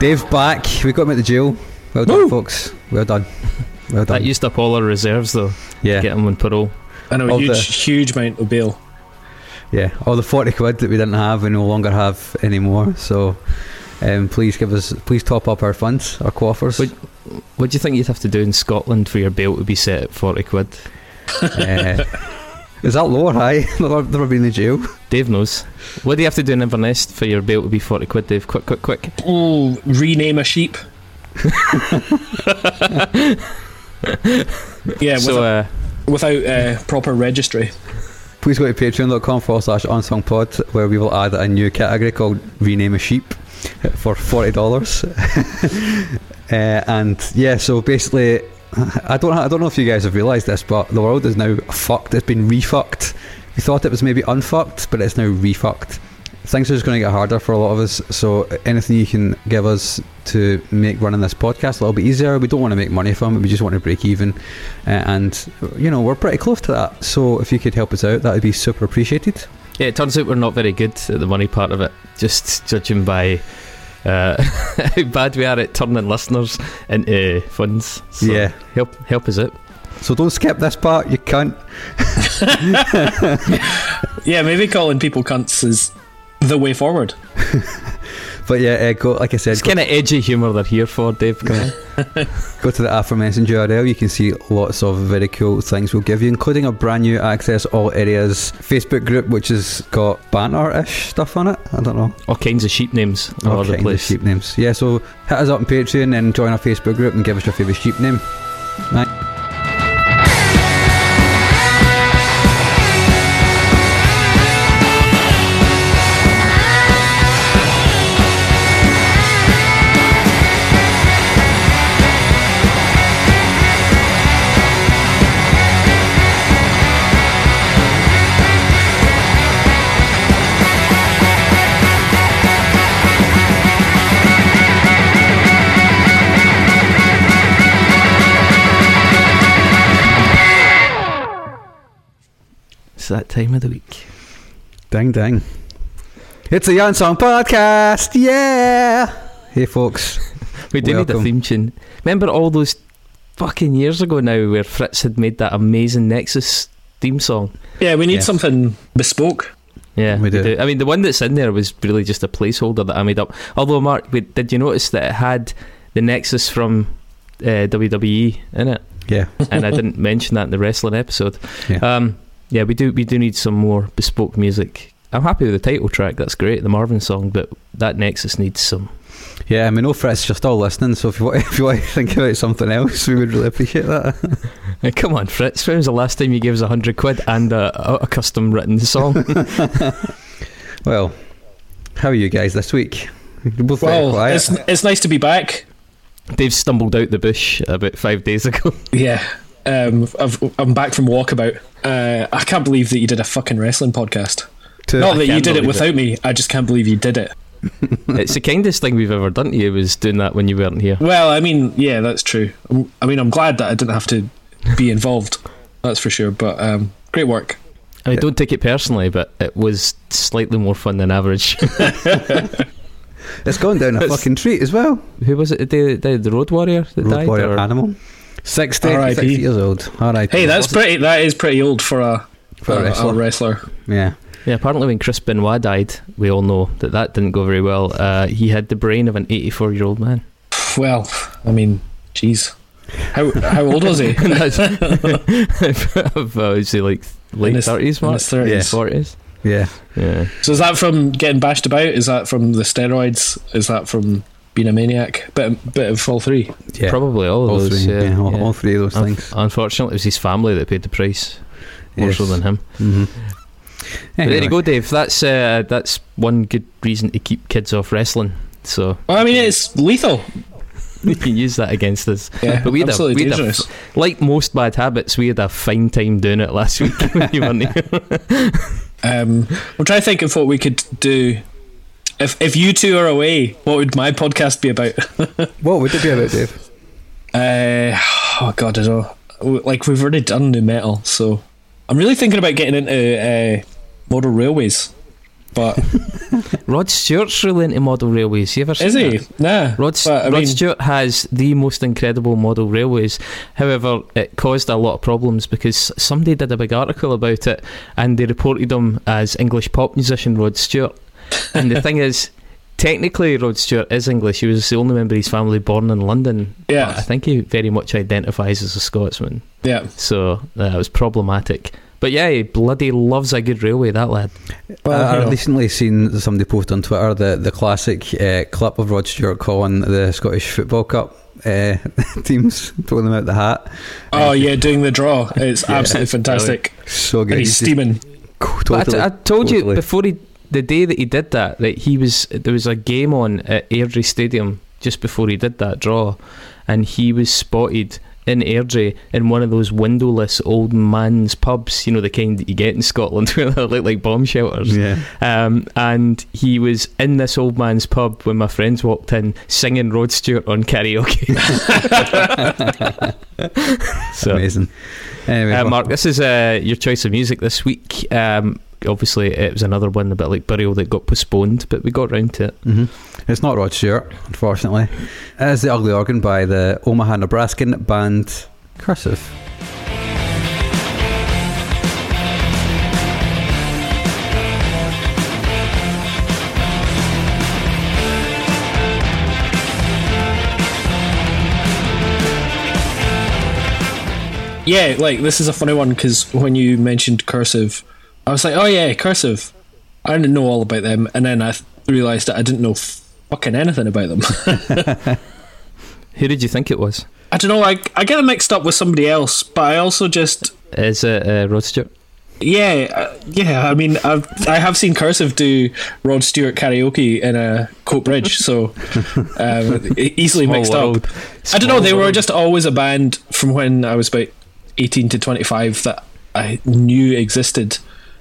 Dave's back. We got him at the jail. Well done, Woo. folks. Well done. Well done. That used up all our reserves though. yeah, Get him on parole. I know, Of huge, the- huge amount of bail. yeah. All the forty quid that we didn't have, we no longer have anymore. So, um, please give us, please top up our funds, our coffers. Would- What do you think you'd have to do in Scotland for your bail to be set at forty quid? Uh, is that low or high? never, never been in jail. Dave knows. What do you have to do in Inverness for your bail to be forty quid, Dave? Quick, quick, quick. Oh, rename a sheep. yeah, so, uh, without, without uh, proper registry. Please go to patreon.com forward slash unsung pod where we will add a new category called rename a sheep for forty dollars. uh, and yeah, so basically, I don't I don't know if you guys have realised this, but the world is now fucked. It's been refucked. We thought it was maybe unfucked, but it's now refucked. Things are just going to get harder for a lot of us. So anything you can give us to make running this podcast a little bit easier. We don't want to make money from it. We just want to break even, uh, and you know we're pretty close to that. So if you could help us out, that would be super appreciated. yeah, it turns out we're not very good at the money part of it. Just judging by uh, how bad we are at turning listeners into funds. So Yeah. help help us out. So don't skip this part, you cunt. Yeah, maybe calling people cunts is the way forward. But yeah, uh, go like I said, It's kind of edgy humour they're here for, Dave. Come go to the aforementioned URL. You can see lots of very cool things we'll give you, including a brand new Access All Areas Facebook group, which has got banter-ish stuff on it. I don't know. All kinds of sheep names all All kinds of place. sheep names. Yeah, so hit us up on Patreon and join our Facebook group and give us your favourite sheep name. It's that time of the week. Ding ding. It's a Unsung Podcast. Yeah. Hey folks. We do need Welcome. a theme tune. Remember all those fucking years ago now where Fritz had made that amazing Nexus theme song? Yeah, we need Yes. something bespoke. Yeah, We do. I mean, the one that's in there was really just a placeholder that I made up. Although, Mark, wait, did you notice that it had the Nexus from uh, WWE in it? Yeah. And I didn't mention that in the wrestling episode. Yeah. Um, yeah, we do. We do need some more bespoke music. I'm happy with the title track. That's great, the Marvin song. But that Nexus needs some. Yeah, I mean, no Fritz, you're still listening, so if you, want, if you want to think about something else, we would really appreciate that. Hey, come on, Fritz. When was the last time you gave us a hundred quid and a, a, a custom written song? well, how are you guys this week? You're both very Well, quiet. it's, it's nice to be back. Dave stumbled out the bush about five days ago. Yeah. Um, I've, I'm back from walkabout. Uh, I can't believe that you did a fucking wrestling podcast. To- Not that you did it believe without me. I just can't believe you did it. it's the kindest thing we've ever done to you was doing that when you weren't here. Well, I mean, yeah, that's true. Um, I mean, I'm glad that I didn't have to be involved. That's for sure. But um, great work. I don't take it personally, but it was slightly more fun than average. it's gone down a It's- fucking treat as well. Who was it? The, the, the Road Warrior that Road died? Warrior or- Animal. 60, R.I.P. 60 years old. R.I.P. Hey, that's pretty. That is pretty old for a For a a- wrestler. A wrestler. Yeah. Yeah, apparently when Chris Benoit died, we all know that that didn't go very well. Uh, he had the brain of an 84 year old man. Well, I mean, jeez. How how old was he? of, is he like late his- 30s, in Mark? his 30s. Yeah, 40s. Yeah. Yeah. So is that from getting bashed about? Is that from the steroids? Is that from being a maniac? Bit bit of all three. Yeah. Probably all of all those. three. yeah, Yeah, all, yeah. all three of those Unf- things. Unfortunately, it was his family that paid the price more Yes. so than him. Mm-hmm. But there you go, Dave. That's uh, that's one good reason to keep kids off wrestling. So Well, I mean, it's lethal. you can use that against us. Yeah, But we had a- absolutely we had a dangerous. Like most bad habits, we had a fine time doing it last week when you weren't here. Um, I'm trying to think of what we could do. If if you two are away, what would my podcast be about? What would it be about, Dave? Uh, oh god, I don't. Like we've already done new metal, so I'm really thinking about getting into uh, model railways. But Rod Stewart's really into model railways. You ever seen is he? that? Nah. Rod, but, Rod mean, Stewart has the most incredible model railways. However, it caused a lot of problems because somebody did a big article about it and they reported him as English pop musician Rod Stewart. And the thing is, technically, Rod Stewart is English. He was the only member of his family born in London. Yeah. But I think he very much identifies as a Scotsman. yeah. So uh, was problematic. But yeah, he bloody loves a good railway, that lad. Well, I, I know. recently seen somebody post on Twitter the the classic uh, clip of Rod Stewart calling the Scottish Football Cup uh, teams, pulling them out the hat. Oh yeah, doing the draw. It's Yeah. absolutely fantastic. So good. And he's steaming. Totally, I, t- I told you before he, the day that he did that, that he was there was a game on at Airdrie Stadium just before he did that draw, and he was spotted in Airdrie in one of those windowless old man's pubs, you know the kind that you get in Scotland where they look like bomb shelters. Yeah. Um, and he was in this old man's pub when my friends walked in singing Rod Stewart on karaoke. so, Amazing. Anyway, uh, Mark, this is uh, your choice of music this week. Um, obviously, it was another one, a bit like Burial, that got postponed, but we got round to it. mhm. it's not Rod Stewart, unfortunately. It is the Ugly Organ by the Omaha, Nebraskan band Cursive. Yeah, like this is a funny one because when you mentioned cursive, I was like, oh yeah, cursive. I didn't know all about them, and then I th- realized that I didn't know fucking anything about them. Who did you think it was? I don't know. I I get them mixed up with somebody else, but I also just Is it uh, Rod Stewart? yeah uh, yeah. I mean, I've I have seen cursive do Rod Stewart karaoke in a Coat Bridge, so um, easily Small mixed world. up. I don't know. Small They were just always a band from when I was about eighteen to twenty five that I knew existed,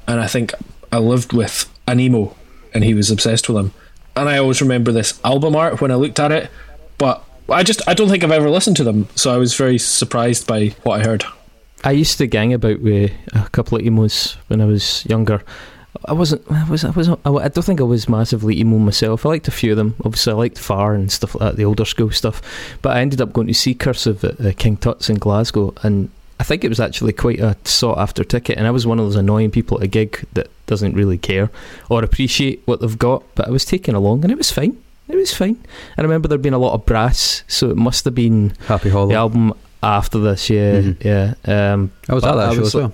and I think I lived with an emo, and he was obsessed with them. And I always remember this album art when I looked at it, but I just I don't think I've ever listened to them, so I was very surprised by what I heard. I used to gang about with a couple of emos when I was younger. I wasn't. I was. I was. I don't think I was massively emo myself. I liked a few of them. Obviously, I liked Far and stuff like that, the older school stuff. But I ended up going to see Cursive at uh, King Tut's in Glasgow, and I think it was actually quite a sought after ticket. And I was one of those annoying people at a gig that doesn't really care or appreciate what they've got. But I was taken along, and it was fine. It was fine. I remember there being a lot of brass, so it must have been Happy Hollow. the album after this. Yeah, Mhm. yeah. Um, I was at that I show was as well.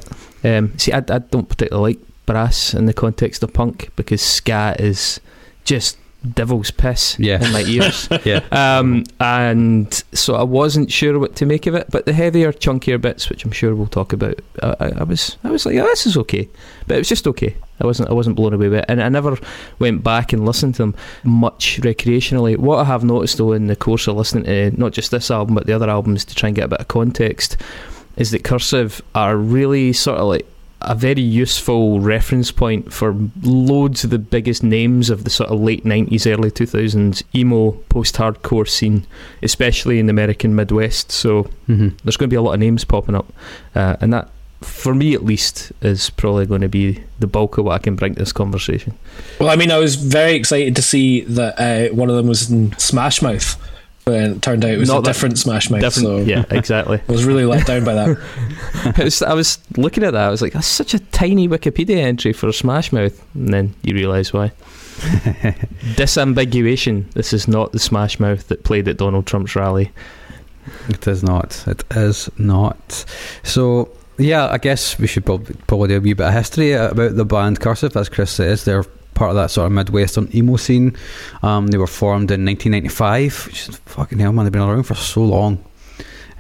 um, see, I, I don't particularly like brass in the context of punk because ska is just devil's piss Yeah. in my ears. Yeah. um, and so I wasn't sure what to make of it. But the heavier, chunkier bits, which I'm sure we'll talk about, I, I, I was, I was like, oh, this is okay. But it was just okay. I wasn't, I wasn't blown away with it, and I never went back and listened to them much recreationally. What I have noticed though in the course of listening to not just this album but the other albums to try and get a bit of context is that Cursive are really sort of like a very useful reference point for loads of the biggest names of the sort of late 90s, early 2000s emo post hardcore scene, especially in the American Midwest. So hmm there's going to be a lot of names popping up, uh, and that, for me at least, is probably going to be the bulk of what I can bring to this conversation. Well, I mean, I was very excited to see that uh, one of them was in Smash Mouth, but then it turned out it was Not a that- different Smash Mouth. Different, so yeah, exactly. I was really let down by that. I was, I was looking at that. I was like, that's such a tiny Wikipedia entry for Smash Mouth, and then you realise why. Disambiguation. This is not the Smash Mouth that played at Donald Trump's rally. It is not. It is not. So yeah, I guess we should probably, probably do a wee bit of history about the band Cursive. As Chris says, they're part of that sort of midwestern emo scene. Um, they were formed in 1995, which is fucking hell, man. They've been around for so long.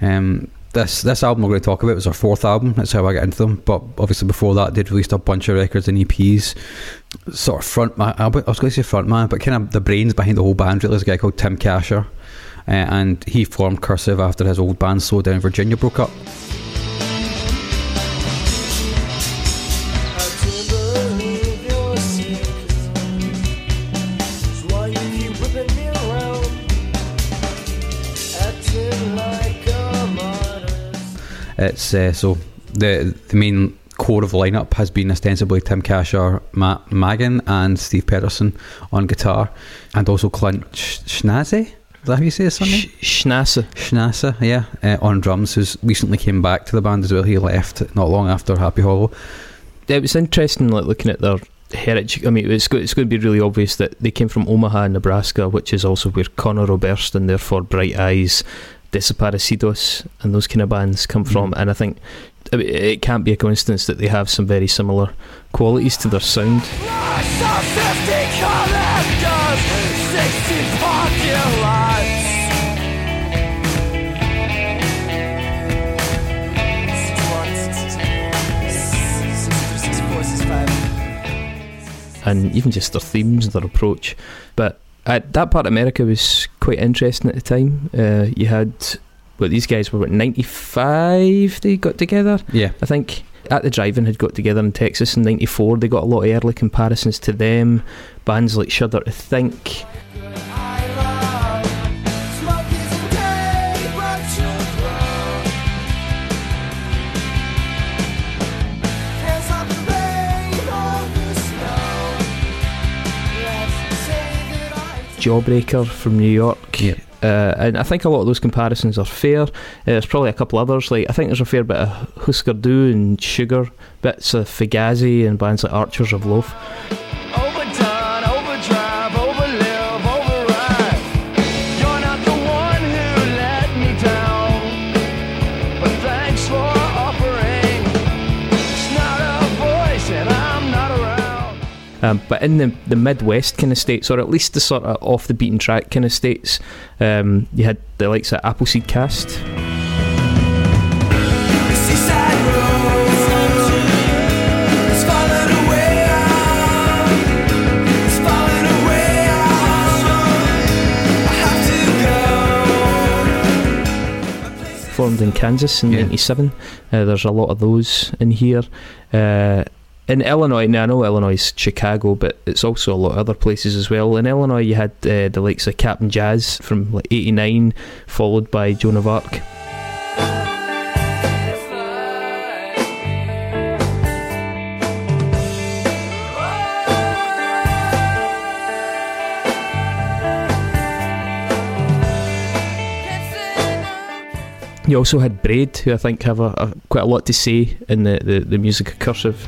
Um, this this album we're going to talk about was their fourth album. That's how I got into them. But obviously before that, they'd released a bunch of records and EPs. Sort of front man. I was going to say front man, but kind of the brains behind the whole band. Really, is a guy called Tim Kasher. Uh, and he formed Cursive after his old band Slowdown Virginia broke up. It's uh, so the the main core of the lineup has been ostensibly Tim Kasher, Matt Maginn, and Steve Pedersen on guitar, and also Clint Schnase. Is that how you say his surname? Schnassa. Schnassa, yeah, uh, on drums, who's recently came back to the band as well. He left not long after Happy Hollow. It was interesting, like looking at their heritage. I mean, it's, go- it's going to be really obvious that they came from Omaha, Nebraska, which is also where Conor Oberst and therefore Bright Eyes, Desaparecidos, and those kind of bands come from. Mm. And I think I mean, it can't be a coincidence that they have some very similar qualities to their sound. and even just their themes their approach. But uh, that part of America was quite interesting at the time. Uh, you had, well, these guys were what, 95 they got together, Yeah, I think. At the Drive-In had got together in Texas in '94. They got a lot of early comparisons to them. Bands like Shudder to Think, Jawbreaker from New York. Yeah. Uh, and I think a lot of those comparisons are fair. Uh, there's probably a couple others. Like I think there's a fair bit of Husker Du and Sugar, bits of Fugazi and bands like Archers of Loaf. Um, but in the the Midwest kind of states, or at least the sort of off the beaten track kind of states, um, you had the likes of Appleseed Cast, The seaside road is falling away. It's falling away. I have to go. formed in Kansas in Yeah. '97. Uh, there's a lot of those in here. Uh, in Illinois, now I know Illinois is Chicago, but it's also a lot of other places as well. In Illinois, you had uh, the likes of Cap'n Jazz from like '89, followed by Joan of Arc. You also had Braid, who I think have a, a quite a lot to say in the, the, the music of cursive.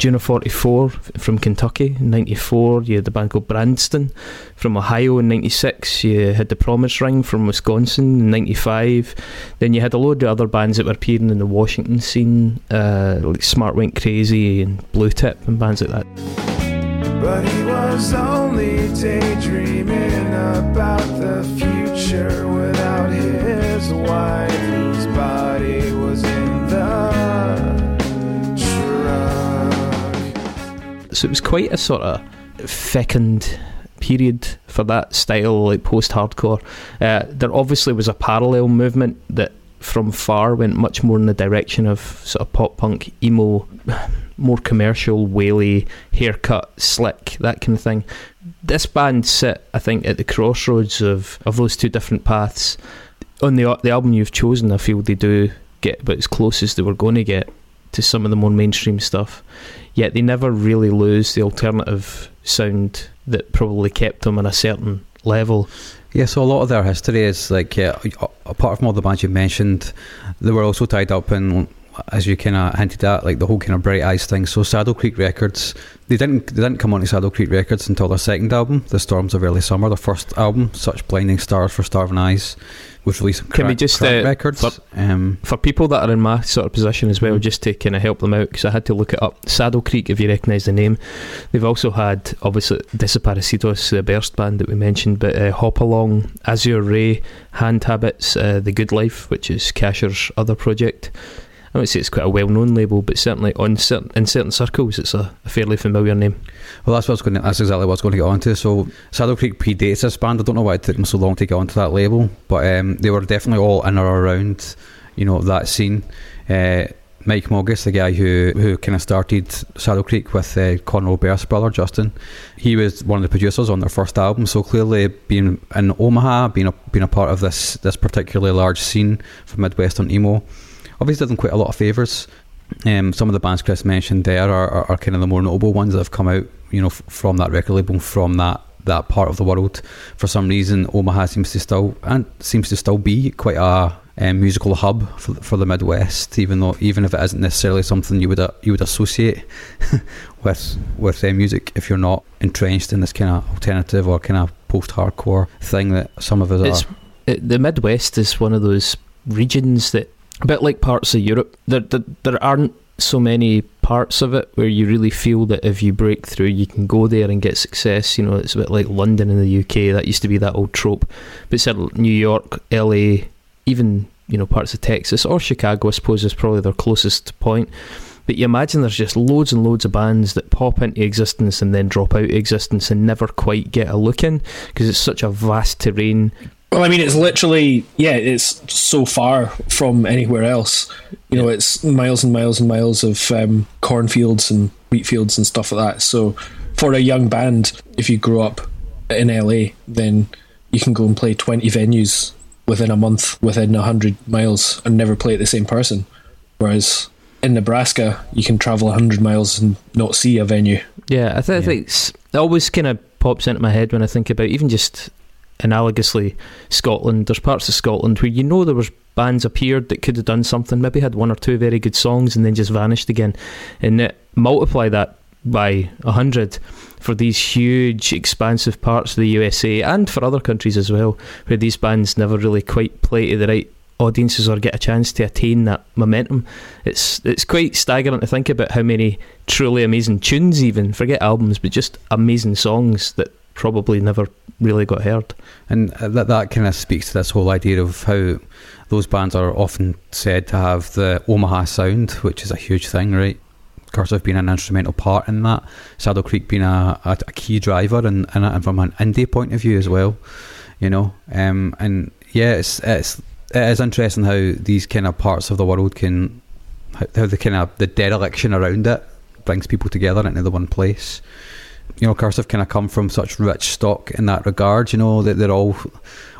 get of 44 from Kentucky in 94. You had the band called Branston from Ohio in 96. You had the Promise Ring from Wisconsin in 95. Then you had a load of other bands that were appearing in the Washington scene, uh, like Smart Went Crazy and Blue Tip and bands like that. But he was only daydreaming about the future without his wife, So it was quite a sort of fecund period for that style, like post hardcore. Uh, there obviously was a parallel movement that from far went much more in the direction of sort of pop punk, emo, more commercial, whaley, haircut, slick, that kind of thing. This band sit, I think, at the crossroads of, of those two different paths. On the the album you've chosen, I feel they do get about as close as they were going to get to some of the more mainstream stuff. Yet they never really lose the alternative sound that probably kept them on a certain level. Yeah, so a lot of their history is like, uh, apart from all the bands you mentioned, they were also tied up in, as you kind of hinted at, like the whole kind of Bright Eyes thing. So Saddle Creek Records, they didn't they didn't come onto Saddle Creek Records until their second album, The Storms of Early Summer. Their first album, Such Blinding Stars for Starving Eyes, was on Can we just, Crank uh, Records. for- um, For people that are in my sort of position as well, Mhm. just to kind of help them out, because I had to look it up. Saddle Creek, if you recognise the name, they've also had obviously Desaparecidos, the Burst band that we mentioned, but uh, Hop Along, Azure Ray, Hand Habits, uh, The Good Life, which is Kasher's other project. I would say it's quite a well-known label, but certainly on certain, in certain circles, it's a, a fairly familiar name. Well, that's what I was going. To, that's exactly what I going to get onto. So, Saddle Creek predates this band. I don't know why it took them so long to get onto that label, but um, they were definitely all in or around, you know, that scene. Uh, Mike Mogis, the guy who, who kind of started Saddle Creek with uh, Conor Oberst's brother Justin, he was one of the producers on their first album. So clearly, being in Omaha, being a, being a part of this this particularly large scene for Midwestern emo, obviously them quite a lot of favours. Um, some of the bands Chris mentioned there are, are, are kind of the more notable ones that have come out, you know, f- from that record label, from that that part of the world. For some reason, Omaha seems to still and seems to still be quite a um, musical hub for, for the Midwest, even though even if it isn't necessarily something you would uh, you would associate with with uh, music if you're not entrenched in this kind of alternative or kind of post-hardcore thing that some of us It's, are. it, the Midwest is one of those regions that, a bit like parts of Europe, there, there, there aren't so many parts of it where you really feel that if you break through, you can go there and get success. You know, it's a bit like London in the UK. That used to be that old trope. But said New York, LA, even you know parts of Texas or Chicago, I suppose, is probably their closest point. But you imagine there's just loads and loads of bands that pop into existence and then drop out of existence and never quite get a look in because it's such a vast terrain. Well, I mean, it's literally yeah, it's so far from anywhere else. You know, it's miles and miles and miles of um, cornfields and wheat fields and stuff like that. So, for a young band, if you grow up in LA, then you can go and play twenty venues within a month, within hundred miles, and never play at the same person. Whereas in Nebraska, you can travel hundred miles and not see a venue. Yeah, I, th- I Yeah. think it's, it always kind of pops into my head when I think about even just analogously Scotland. There's parts of Scotland where you know there was bands appeared that could have done something, maybe had one or two very good songs and then just vanished again, and it, multiply that by a hundred for these huge, expansive parts of the USA and for other countries as well, where these bands never really quite play to the right audiences or get a chance to attain that momentum. It's it's quite staggering to think about how many truly amazing tunes, even forget albums, but just amazing songs that probably never really got heard. And that that kind of speaks to this whole idea of how those bands are often said to have the Omaha sound, which is a huge thing, right? Cursive being an instrumental part in that, Saddle Creek being a, a, a key driver, and, and, from an indie point of view as well, you know. Um, and yeah, it's it's it is interesting how these kind of parts of the world can how, how the kind of the dereliction around it brings people together into the one place you know, Cursive kind of come from such rich stock in that regard. You know that they're all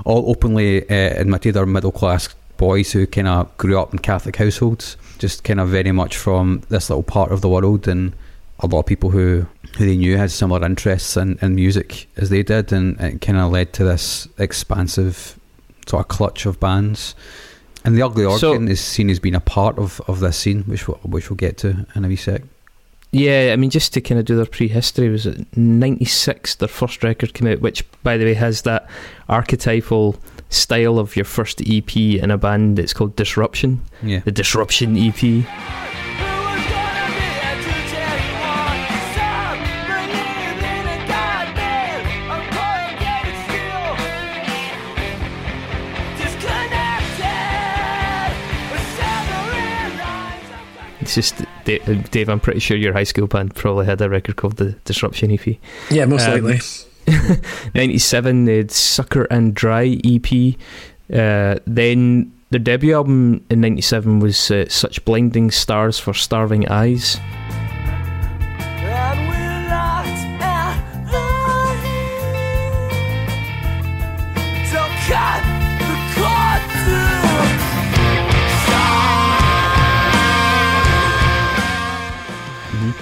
all openly uh, admitted are middle class boys who kind of grew up in Catholic households, just kind of very much from this little part of the world, and a lot of people who who they knew had similar interests in, in music as they did, and it kind of led to this expansive sort of clutch of bands. And the Ugly So- Organ is seen as being a part of, of this scene, which we'll, which we'll get to in a wee sec. Yeah, I mean, just to kind of do their prehistory, was it '96 their first record came out, which, by the way, has that archetypal style of your first EP in a band. It's called Disruption, Yeah. the Disruption EP. It's just, Da- uh, Dave, I'm pretty sure your high school band probably had a record called the Disruption EP. Yeah, most Um, likely. 97 they had Sucker and Dry EP. Uh, then their debut album in 97 was uh, Such Blinding Stars for Starving Eyes.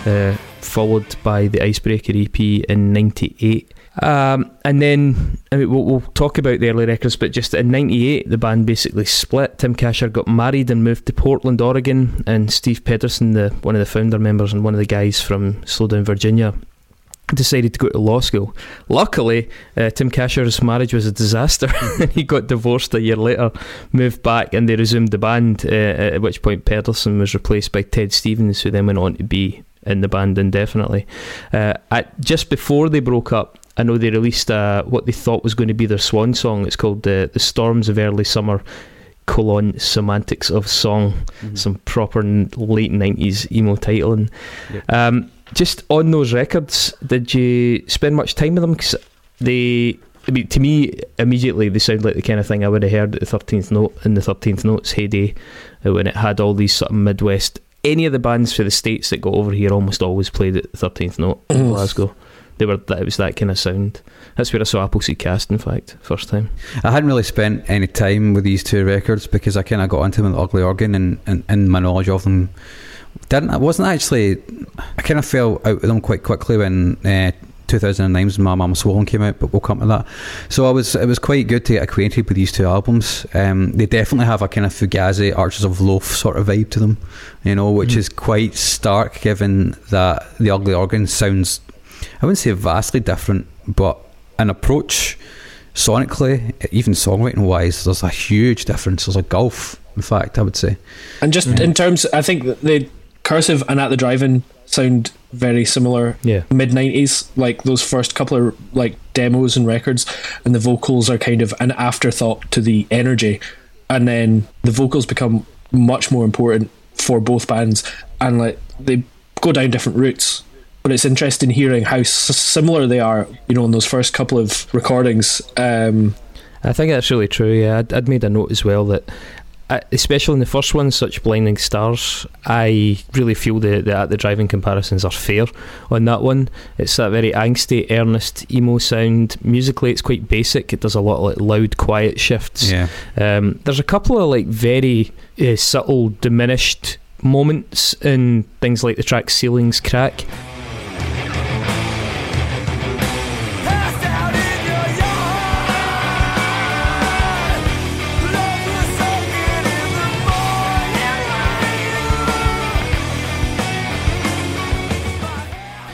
Uh, followed by the Icebreaker EP in '98. Um, and then I mean, we'll, we'll talk about the early records, but just in '98, the band basically split. Tim Kasher got married and moved to Portland, Oregon, and Steve Pedersen, the one of the founder members and one of the guys from Slowdown, Virginia, decided to go to law school. Luckily, uh, Tim Kasher's marriage was a disaster, he got divorced a year later. Moved back, and they resumed the band. Uh, at which point, Pedersen was replaced by Ted Stevens, who then went on to be in the band indefinitely. Uh, at, just before they broke up, I know they released uh, what they thought was going to be their swan song. It's called the the Storms of Early Summer. Colon semantics of song, some proper late nineties emo titling. Yep. Um, just on those records, did you spend much time with them? Because they, I mean, to me, immediately they sound like the kind of thing I would have heard at the thirteenth note in the thirteenth notes heyday, uh, when it had all these sort of Midwest any of the bands for the states that got over here almost always played at the Thirteenth Note in Glasgow. They were that it was that kind of sound. That's where I saw Appleseed Cast. In fact, first time. I hadn't really spent any time with these two records because I kind of got into them with Ugly Organ and, and, and my knowledge of them didn't. I wasn't actually. I kind of fell out with them quite quickly when uh, 2009's My Mama Swollen came out, but we'll come to that. So I was. It was quite good to get acquainted with these two albums. Um, they definitely have a kind of Fugazi, Archers of Loaf sort of vibe to them, you know, which is quite stark given that the Ugly Organ sounds. I wouldn't say vastly different, but an approach sonically, even songwriting wise, there's a huge difference. There's a gulf, in fact, I would say. And just in terms, I think the cursive and at the drive-in sound very similar. Yeah. Mid '90s, like those first couple of like demos and records, and the vocals are kind of an afterthought to the energy, and then the vocals become much more important for both bands, and like they go down different routes. But it's interesting hearing how s- similar they are, you know, in those first couple of recordings. Um, I think that's really true. Yeah, I'd, I'd made a note as well that, especially in the first one, such blinding stars. I really feel that the the Drive-In comparisons are fair on that one. It's that very angsty, earnest emo sound. Musically, it's quite basic. It does a lot of like loud, quiet shifts. Yeah. Um, there's a couple of like very uh, subtle, diminished moments in things like the track "Ceilings Crack."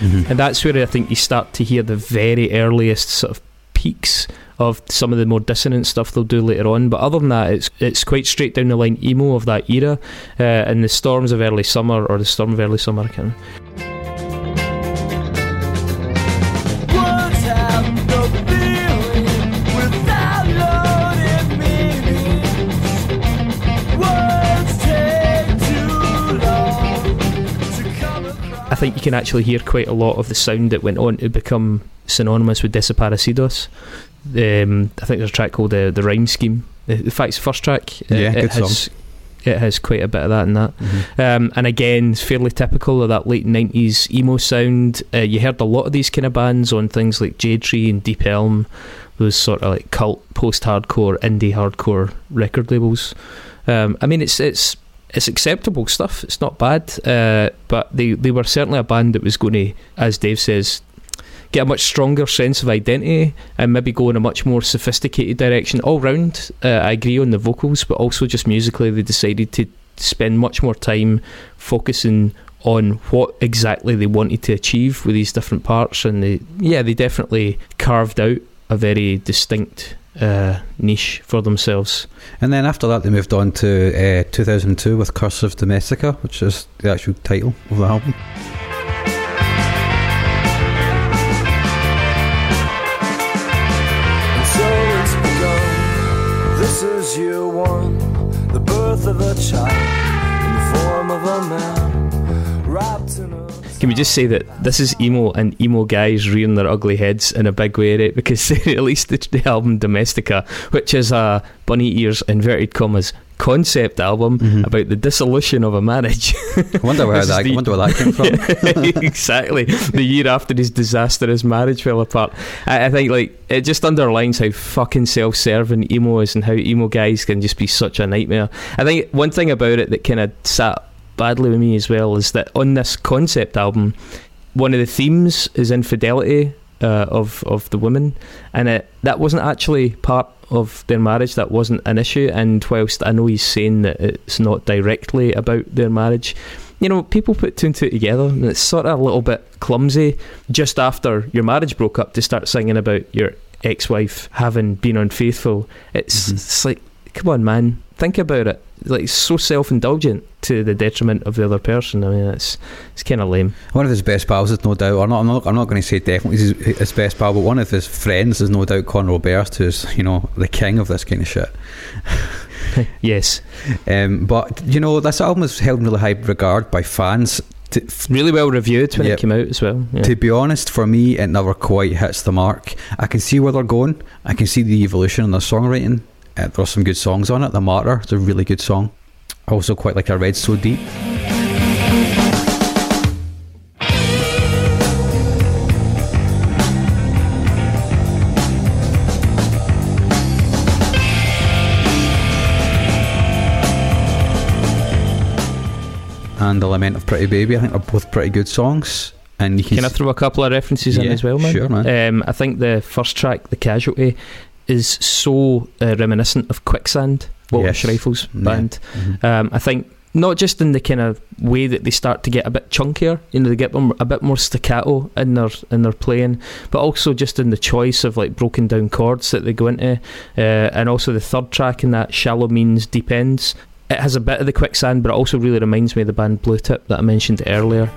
And that's where I think you start to hear the very earliest sort of peaks of some of the more dissonant stuff they'll do later on. But other than that, it's it's quite straight down the line emo of that era. Uh, and the storms of early summer or the storm of early summer, I can't I think you can actually hear quite a lot of the sound that went on to become synonymous with Desaparecidos. Um, I think there's a track called the the Rhyme Scheme. Uh, In fact, it's the first track. uh, Yeah, it good has, It has quite a bit of that in that. Mm-hmm. Um, and again, it's fairly typical of that late 90s emo sound. Uh, you heard a lot of these kind of bands on things like Jade Tree and Deep Elm, those sort of like cult, post hardcore, indie hardcore record labels. Um, I mean, it's it's it's acceptable stuff. It's not bad, uh, but they, they were certainly a band that was going to, as Dave says, get a much stronger sense of identity and maybe go in a much more sophisticated direction all round. Uh, I agree on the vocals, but also just musically, they decided to spend much more time focusing on what exactly they wanted to achieve with these different parts, and they, yeah, they definitely carved out a very distinct uh, niche for themselves. And then after that, they moved on to uh, 2002 with Cursive Domestica, which is the actual title of the album. So. This is year one, the birth of a child Can we just say that this is emo and emo guys rearing their ugly heads in a big way, right? Because they released the, the album Domestica, which is a bunny ears inverted commas concept album Mhm. about the dissolution of a marriage. I wonder where that. the- I wonder where that came from. exactly. The year after his disastrous marriage fell apart. I, I think like it just underlines how fucking self-serving emo is and how emo guys can just be such a nightmare. I think one thing about it that kind of sat badly with me as well is that on this concept album, one of the themes is infidelity uh, of of the women, and it, that wasn't actually part of their marriage. That wasn't an issue. And whilst I know he's saying that it's not directly about their marriage, you know, people put two and two together, and it's sort of a little bit clumsy. Just after your marriage broke up, to start singing about your ex-wife having been unfaithful, it's, Mhm. it's like, come on, man, think about it. Like, it's so self-indulgent to the detriment of the other person. I mean, it's it's kind of lame. One of his best pals is no doubt, or not, I'm not, I'm not going to say definitely his, his best pal, but one of his friends is no doubt Conor Oberst, who's, you know, the king of this kind of shit. yes, Um, but, you know, this album is held in really high regard by fans. To, really well reviewed when Yep. it came out as well. Yeah. to be honest, for me, it never quite hits the mark. I can see where they're going. I can see the evolution in their songwriting. Uh, are some good songs on it. The Martyr is a really good song. I also quite like A Red So Deep. and The Lament of Pretty Baby. I think they're both pretty good songs. And you can, can I throw a couple of references yeah, in as well, man? Sure, man. Um, I think the first track, The Casualty, is so uh, reminiscent of Quicksand. Walter Yes. Schreifel's Yeah. band. Mhm. Um, I think not just in the kind of way that they start to get a bit chunkier, you know, they get them a bit more staccato in their in their playing, but also just in the choice of like broken down chords that they go into, uh, and also the third track in that "Shallow Means Deep Ends." It has a bit of the quicksand, but it also really reminds me of the band Blue Tip that I mentioned earlier.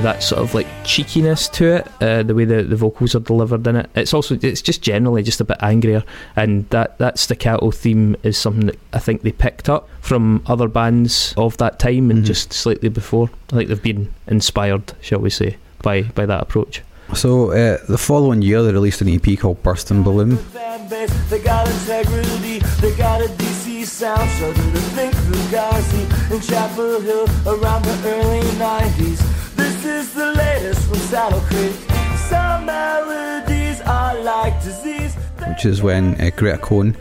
With that sort of like cheekiness to it, uh, the way the, the vocals are delivered in it. It's also it's just generally just a bit angrier, and that that staccato theme is something that I think they picked up from other bands of that time and Mhm. just slightly before. I think they've been inspired, shall we say, by by that approach. So uh, the following year, they released an EP called Burst and Bloom. Fan they got integrity, they got a DC sound, shudder to think Fugazi in Chapel Hill around the early 90s. Is the latest from Saddle Creek. Some melodies are like disease. which is when uh, Greta Cohn,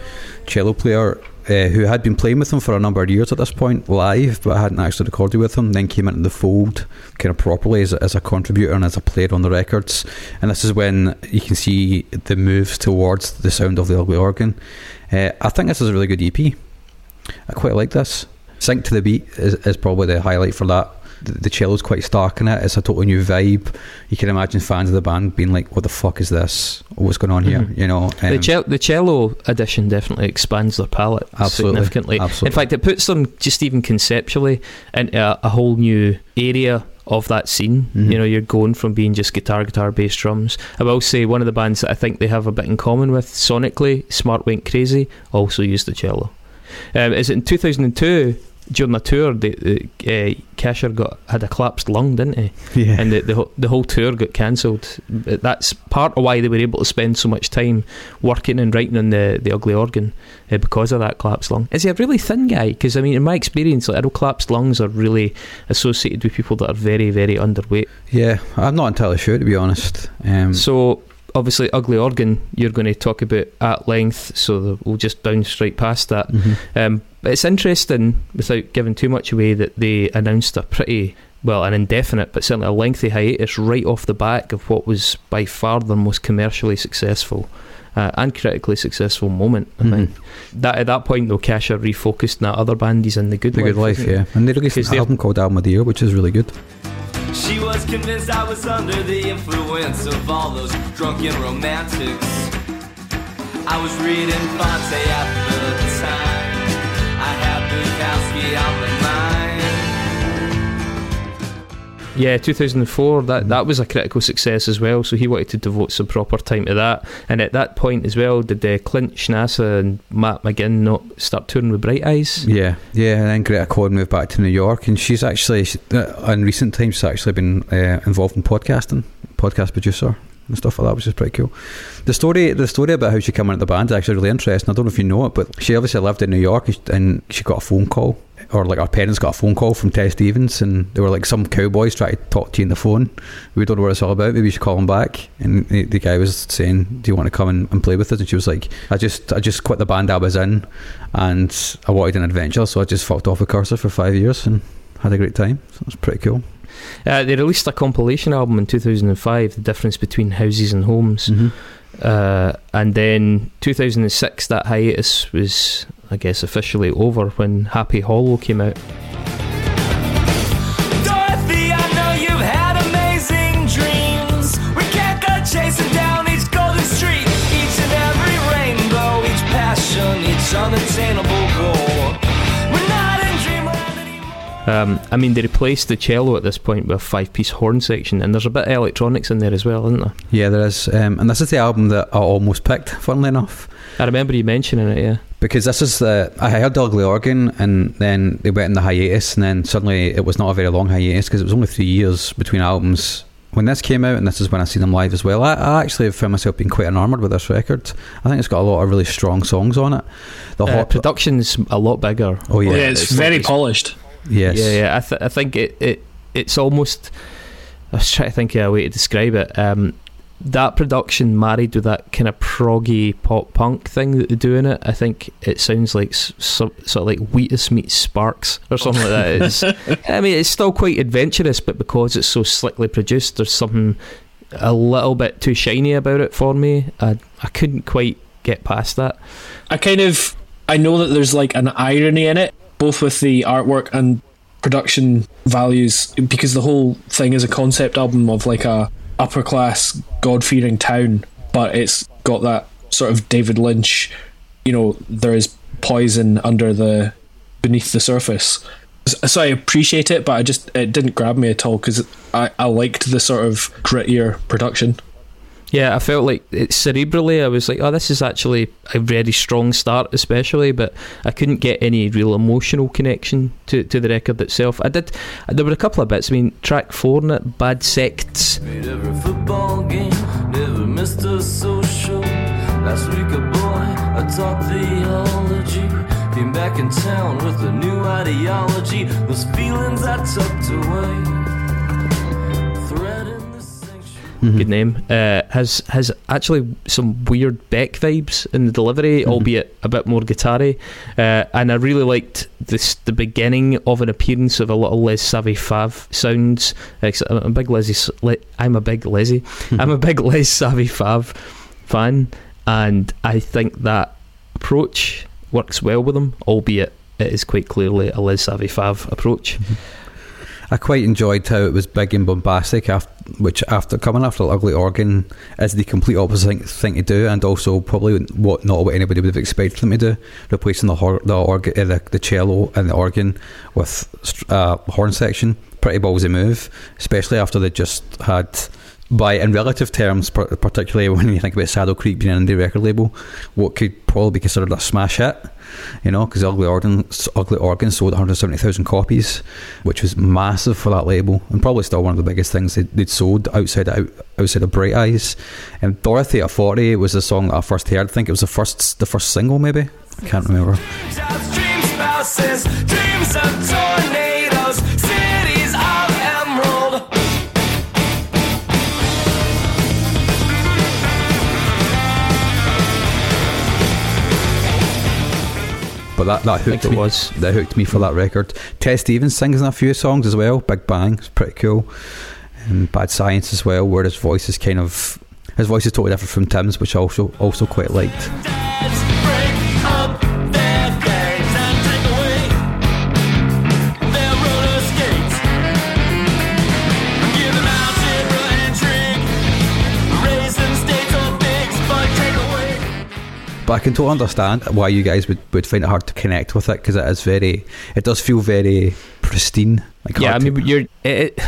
cello player, uh, who had been playing with them for a number of years at this point, live, but hadn't actually recorded with them, then came into the fold kind of properly as a, as a contributor and as a player on the records. And this is when you can see the moves towards the sound of the ugly organ. Uh, I think this is a really good EP. I quite like this. Sink to the beat is, is probably the highlight for that. The, the cello's quite stark in it. It's a totally new vibe. You can imagine fans of the band being like, "What the fuck is this? What's going on here?" Mhm. You know. the, um, cel- the cello edition definitely expands their palette Absolutely, significantly. absolutely. In fact, it puts them just even conceptually into a, a whole new area of that scene. Mhm. You know, you're going from being just guitar, guitar, bass, drums. I will say one of the bands that I think they have a bit in common with sonically, Smart Went Crazy, also used the cello. Um, is it in 2002? During the tour, the, the uh, Kasher got had a collapsed lung, didn't he? yeah. and the, the whole- the whole tour got cancelled. That's part of why they were able to spend so much time working and writing on the, the ugly organ uh, because of that collapsed lung. Is he a really thin guy? Because I mean, in my experience, like I know collapsed lungs are really associated with people that are very very underweight. Yeah, I'm not entirely sure to be honest. Um, So obviously, ugly organ, you're going to talk about at length. So we'll just bounce right past that. mhm. Um, but it's interesting, without giving too much away, that they announced a pretty well, an indefinite, but certainly a lengthy hiatus right off the back of what was by far their most commercially successful uh, and critically successful moment. I Mhm. think that at that point, though, Kasher refocused on that other band. He's in the Good The Life. Good Life, yeah. And they released Because an they're- album called Album of the Year, which is really good. She was convinced I was under the influence of all those drunken romantics. I was reading Fante at the time. I had Bukowski on the mind. Yeah, 2004. That that was a critical success as well. So he wanted to devote some proper time to that. And at that point as well, did uh, Clint Schnassa and Matt Maginn not start touring with Bright Eyes? Yeah, yeah. And then Greta Cohn moved back to New York, and she's actually, uh, in recent times, she's actually been uh, involved in podcasting, podcast producer and stuff like that, which is pretty cool. The story, the story about how she came into the band is actually really interesting. I don't know if you know it, but she obviously lived in New York, and she- got a phone call, or like her parents got a phone call from Ted Stevens, and they were like, "Some cowboys trying to talk to you on the phone. We don't know what it's all about. Maybe you should call them back." And the, the guy was saying, "Do you want to come and, and play with us?" And she was like, "I just, I just quit the band I was in, and I wanted an adventure, so I just fucked off with Cursor for five years and had a great time. So it was pretty cool." Uh, they released a compilation album in 2005, The Difference Between Houses and Homes. Mm-hmm. Uh, and then 2006, that hiatus was, I guess, officially over when Happy Hollow came out. Um, I mean, they replaced the cello at this point with a five piece horn section, and there's a bit of electronics in there as well, isn't there? Yeah, there is, um, and this is the album that I almost picked. Funnily enough. I remember you mentioning it, yeah. because this is the I heard the ugly organ and then they went in the hiatus and then suddenly it was not a very long hiatus because it was only three years between albums when this came out and this is when I see them live as well I, I actually have found myself being quite enamored with this record I think it's got a lot of really strong songs on it the Uh, hot production's a lot bigger. oh yeah, Yeah, it's, it's very like- polished. Yes. Yeah, yeah. I, th- I think it, it it's almost. I was trying to think of a way to describe it. Um, that production married with that kind of proggy pop punk thing that they do in it, I think it sounds like so, sort of like Wheatus meets Sparks or something like that. It's, I mean, it's still quite adventurous, but because it's so slickly produced, there's something a little bit too shiny about it for me. I I couldn't quite get past that. I kind of I know that there's like an irony in it, both with the artwork and production values, because the whole thing is a concept album of like a upper class God fearing town, but it's got that sort of David Lynch, you know, there is poison under the beneath the surface. So I appreciate it, but I just it didn't grab me at all because I, I liked the sort of grittier production. Yeah, I felt like it, cerebrally, I was like, oh, this is actually a very strong start, especially, but I couldn't get any real emotional connection to, to the record itself. I did, there were a couple of bits. I mean, track four in it, Bad Sects. Last week a boy, I theology. Came back in town with a new ideology. Those feelings I tucked away. Thread in the sanctuary. Good name. Uh, has has actually some weird Beck vibes in the delivery, albeit a bit more guitar-y. Uh, and I really liked this the beginning of an appearance of a little Les Savy Fav sounds. I'm a big Leslie. Le- I'm a big Leslie. I'm a big Les Savy Fav fan, and I think that approach works well with them, albeit it is quite clearly a Les Savy Fav approach. I quite enjoyed how it was big and bombastic, after, which after coming after Ugly Organ is the complete opposite thing, thing to do, and also probably what not what anybody would have expected them to do, replacing the hor- the, uh, the the cello and the organ with uh, horn section. Pretty ballsy move, especially after they just had. By in relative terms, particularly when you think about Saddle Creek being an indie record label, what could probably be considered a smash hit, you know, because Ugly Organ, Ugly Organ sold 170,000 copies, which was massive for that label, and probably still one of the biggest things they'd, they'd sold outside out, outside of Bright Eyes. And Dorothy at 40 was the song that I first heard. I think it was the first the first single, maybe. I can't remember. Dreams But that, that hooked it me. was. That hooked me for that record. Ted Stevens sings in a few songs as well. Big Bang, it's pretty cool. And Bad Science as well, where his voice is kind of his voice is totally different from Tim's, which I also also quite liked. But I can totally understand why you guys would, would find it hard to connect with it because it is very, it does feel very pristine. Like yeah, I hard to- mean, you're it, it-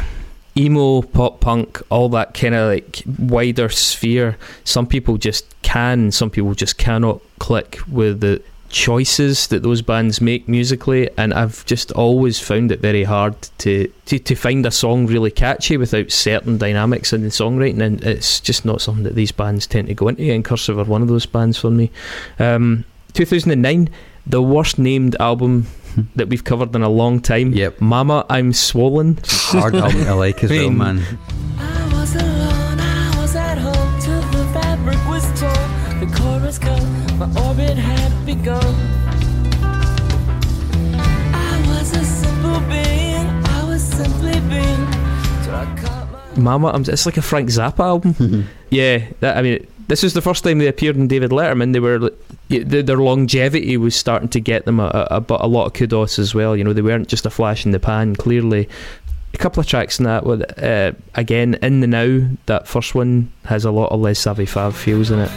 emo, pop punk, all that kind of like wider sphere. Some people just can, some people just cannot click with the choices that those bands make musically, and I've just always found it very hard to to, to find a song really catchy without certain dynamics in the songwriting, and it's just not something that these bands tend to go into. And Cursive are one of those bands for me. Um, 2009, the worst named album that we've covered in a long time. Yep. Mama, I'm Swollen. hard album to like as well, man. Mama, I'm, it's like a Frank Zappa album. yeah, that, I mean, this is the first time they appeared in David Letterman. They were their their longevity was starting to get them a, a, a, a lot of kudos as well. You know, they weren't just a flash in the pan. Clearly, a couple of tracks in that. With uh, again, in the now, that first one has a lot of Les Savy Fav feels in it.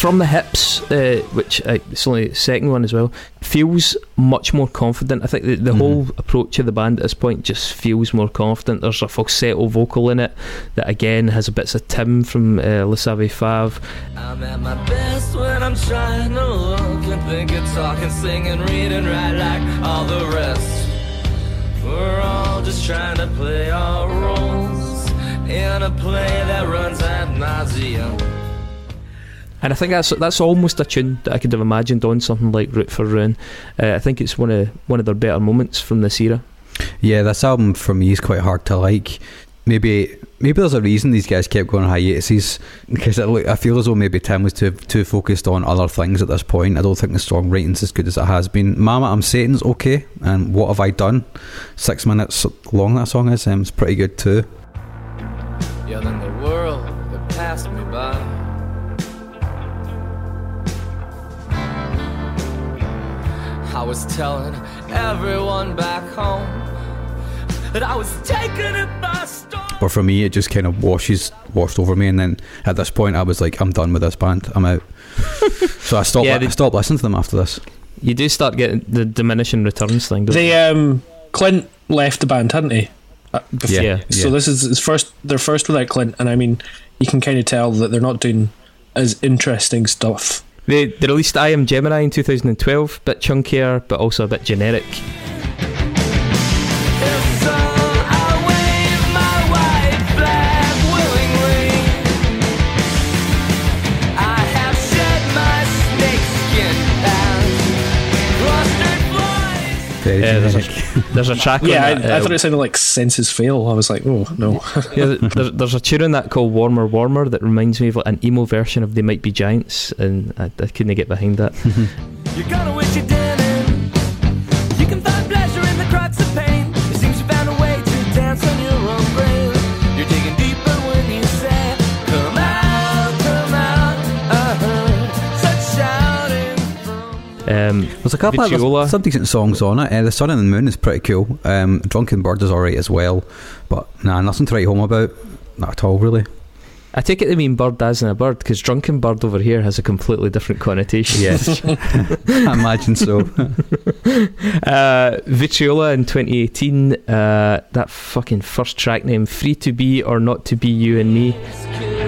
From the hips, uh, which uh, it's only the second one as well, feels much more confident. I think the, the Mhm. whole approach of the band at this point just feels more confident. There's a falsetto vocal in it that again has a bits of Tim from uh, Les Savy Fav. I'm at my best when I'm trying to look and think and talk and sing and read and write like all the rest. We're all just trying to play our roles in a play that runs ad nauseum. And I think that's that's almost a tune that I could have imagined on something like Root for Ruin. Uh, I think it's one of one of their better moments from this era. Yeah, this album for me is quite hard to like. Maybe maybe there's a reason these guys kept going on hiatuses because it, I feel as though maybe Tim was too too focused on other things at this point. I don't think the song songwriting's as good as it has been. Mama, I'm Satan's okay, and What Have I Done? Six minutes long that song is. Um, it's pretty good too. Yeah, then the world it passed me by. Was telling everyone back home that I was taking it by storm. But for me, it just kind of washes washed over me, and then at this point, I was like, I'm done with this band. I'm out. so I stopped. Yeah, I they- stopped listening to them after this. You do start getting the diminishing returns thing. Don't They um Clint left the band, hadn't he? Uh, bef- Yeah, Yeah. So yeah. this is his first. Their first without Clint, and I mean, you can kind of tell that they're not doing as interesting stuff. They, they released I Am Gemini in 2012, a bit chunkier, but also a bit generic. If so, I wave my white flag willingly. I have shed my snakeskin and clustered flies. Very Yeah, there's a- generic. There's a track Yeah, I, that, I uh, thought it sounded like Senses Fail. I was like, oh no. yeah, there's, there's a tune on that called Warmer Warmer that reminds me of like an emo version of They Might Be Giants, and I, I couldn't get behind that. Um, There's a couple of Vitriola. some decent songs on it. Uh, the Sun and the Moon is pretty cool. Um, Drunken Bird is alright as well, but nah, nothing to write home about. Not at all, really. I take it to mean bird as in a bird, because drunken bird over here has a completely different connotation. Yes, I imagine so. Uh, Vitriola in 2018, uh, that fucking first track name, Free to Be or Not to Be You and Me.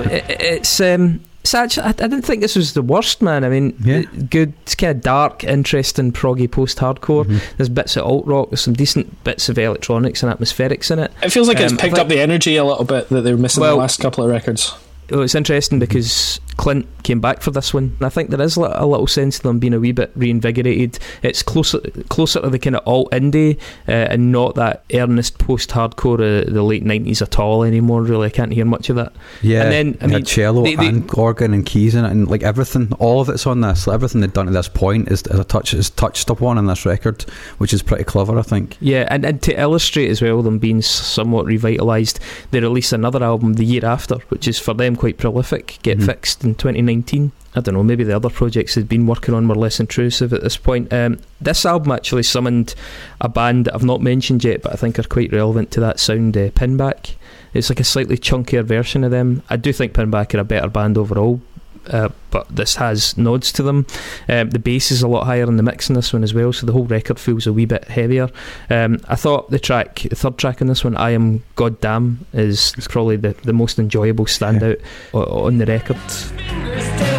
It, it's um, it's actually, I, I didn't think this was the worst, man. I mean, Yeah. good, it's kind of dark, interesting, proggy post-hardcore. Mhm. There's bits of alt rock, there's some decent bits of electronics and atmospherics in it. It feels like it's Um, I picked think- up the energy a little bit that they were missing Well- the last couple of records. Well, it's interesting because Clint came back for this one, and I think there is a little sense of them being a wee bit reinvigorated. It's closer closer to the kind of alt indie uh, and not that earnest post hardcore of the late nineties at all anymore. Really, I can't hear much of that. Yeah, And then, I mean, cello they- they- and organ and keys in it, and like everything, all of it's on this. Everything they've done to this point is, is a touch is touched upon in this record, which is pretty clever, I think. Yeah, and, and to illustrate as well them being somewhat revitalised, they released another album the year after, which is for them quite prolific. Get Mhm. fixed in 2019. I don't know, maybe the other projects they'd been working on were less intrusive at this point. Um, this album actually summoned a band that I've not mentioned yet, but I think are quite relevant to that sound. Uh, Pinback. It's like a slightly chunkier version of them. I do think Pinback are a better band overall. Uh, but this has nods to them. Um, the bass is a lot higher in the mix in this one as well, so the whole record feels a wee bit heavier. Um, I thought the track, the third track on this one, "I Am Goddamn," is probably the, the most enjoyable standout o- on the record.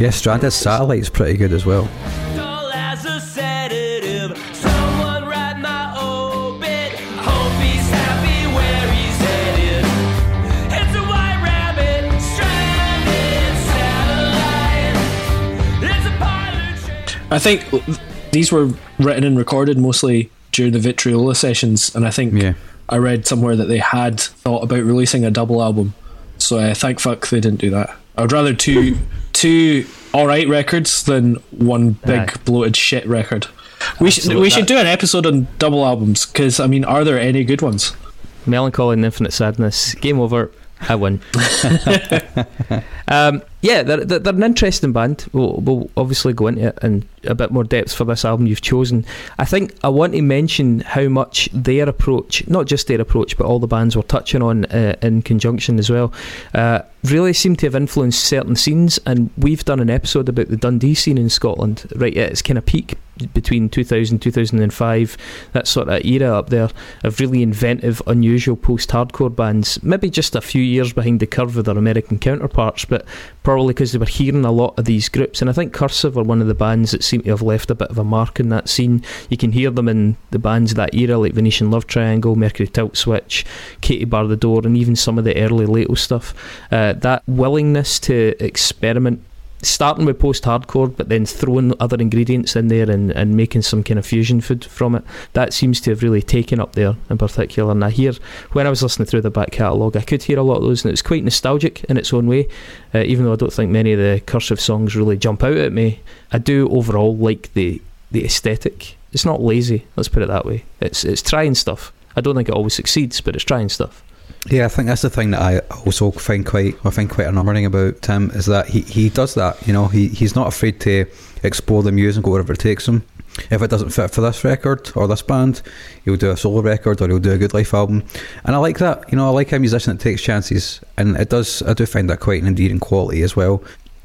Rabbit, stranded satellite. pretty good as well. I think these were written and recorded mostly during the Vitriola sessions, and I think Yeah. I read somewhere that they had thought about releasing a double album. So uh, thank fuck they didn't do that. I would rather two two all right records than one big Aye. bloated shit record. We should Absolutely. we should do an episode on double albums because I mean, are there any good ones? Mellon Collie and Infinite Sadness. Game over. I win. um, yeah, they're, they're, they're an interesting band. We'll, we'll obviously go into it in a bit more depth for this album you've chosen. I think I want to mention how much their approach, not just their approach, but all the bands we're touching on uh, in conjunction as well, uh, really seem to have influenced certain scenes. And we've done an episode about the Dundee scene in Scotland, right at its kind of peak between 2000 2005 that sort of era up there of really inventive unusual post-hardcore bands maybe just a few years behind the curve of their american counterparts but probably because they were hearing a lot of these groups and i think cursive are one of the bands that seem to have left a bit of a mark in that scene. You can hear them in the bands of that era like venetian love triangle mercury tilt switch katie bar the door and even some of the early Laeto stuff. Uh, that willingness to experiment starting with post hardcore but then throwing other ingredients in there and, and making some kind of fusion food from it. That seems to have really taken up there in particular. And I hear when I was listening through the back catalogue I could hear a lot of those and it was quite nostalgic in its own way uh, even though I don't think many of the cursive songs really jump out at me. I do overall like the the aesthetic. It's not lazy let's put it that way. It's it's trying stuff. I don't think it always succeeds but it's trying stuff Yeah, I think that's the thing that I also find quite I find quite unnerving about Tim is that he, he does that. You know, he he's not afraid to explore the music and go wherever it takes him. If it doesn't fit for this record or this band, he'll do a solo record or he'll do a Good Life album, and I like that. You know, I like a musician that takes chances, and it does. I do find that quite an endearing quality as well.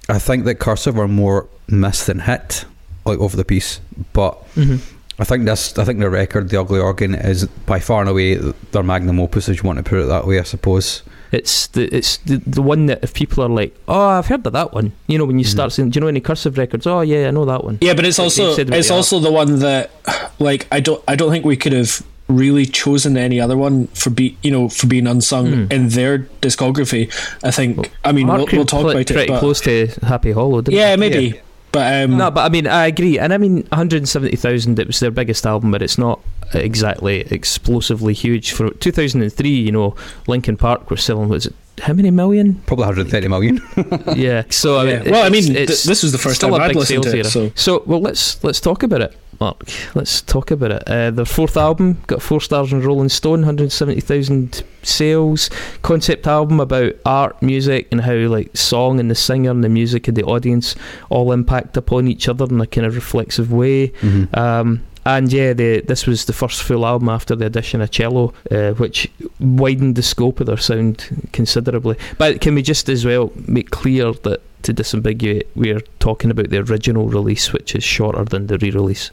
I think that Cursive are more miss than hit, like over the piece, but mm-hmm. I think this. I think the record, the Ugly Organ, is by far and away their magnum opus, if you want to put it that way. I suppose. It's the it's the, the one that if people are like, oh, I've heard of that one. You know, when you start saying, do you know any cursive records? Oh, yeah, I know that one. Yeah, but it's Like also they've said about it's the also the one that like I don't I don't think we could have really chosen any other one for be you know for being unsung Hmm. in their discography. I think I mean we'll, we'll talk pl- about it. pretty close to Happy Hollow, didn't yeah, it? maybe. But um, No, but I mean, I agree, and I mean, 170,000. It was their biggest album, but it's not exactly explosively huge for 2003. You know, Linkin Park were selling was it how many million? Probably 130 million. yeah. So I Yeah. mean, Well, I it's- mean, th- this was the first time I'd listened to it, era. so- well, let's let's talk about it, Mark. Let's talk about it. Uh, their fourth album got four stars on Rolling Stone, 170,000 sales. Concept album about art, music, and how like song and the singer and the music and the audience all impact upon each other in a kind of reflexive way. Mhm. Um, and yeah, the, this was the first full album after the addition of cello, uh, which widened the scope of their sound considerably. But can we just as well make clear that to disambiguate, we're talking about the original release, which is shorter than the re-release.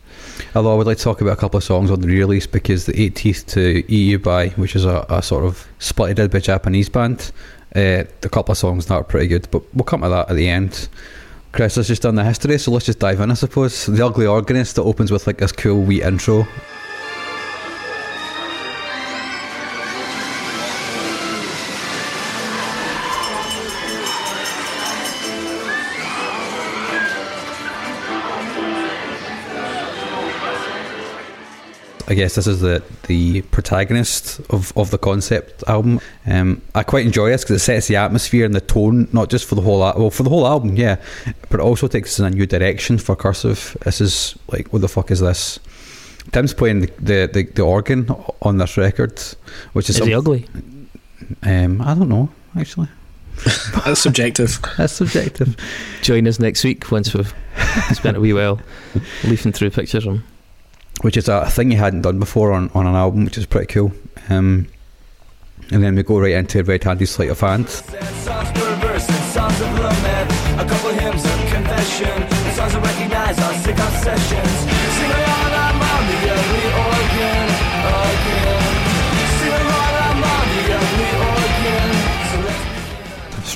Although I would like to talk about a couple of songs on the re-release because the 8 Teeth to Eat You by, which is a, a sort of split did by Japanese band, uh, a couple of songs that are pretty good, but we'll come to that at the end. Chris has just done the history, so let's just dive in, I suppose. The Ugly Organist that opens with like this cool wee intro. I guess this is the the protagonist of, of the concept album. Um, I quite enjoy this because it sets the atmosphere and the tone, not just for the whole al- well for the whole album, yeah, but it also takes us in a new direction for Cursive. This is like, what the fuck is this? Tim's playing the the, the, the organ on this record, which is, Is he ugly? um, I don't know actually. that's subjective. That's subjective. Join us next week once we've spent a wee while leafing through pictures of him. Which is a thing he hadn't done before on, on an album, which is pretty cool. Um, and then we go right into Red Handed Sleight of Hand. Songs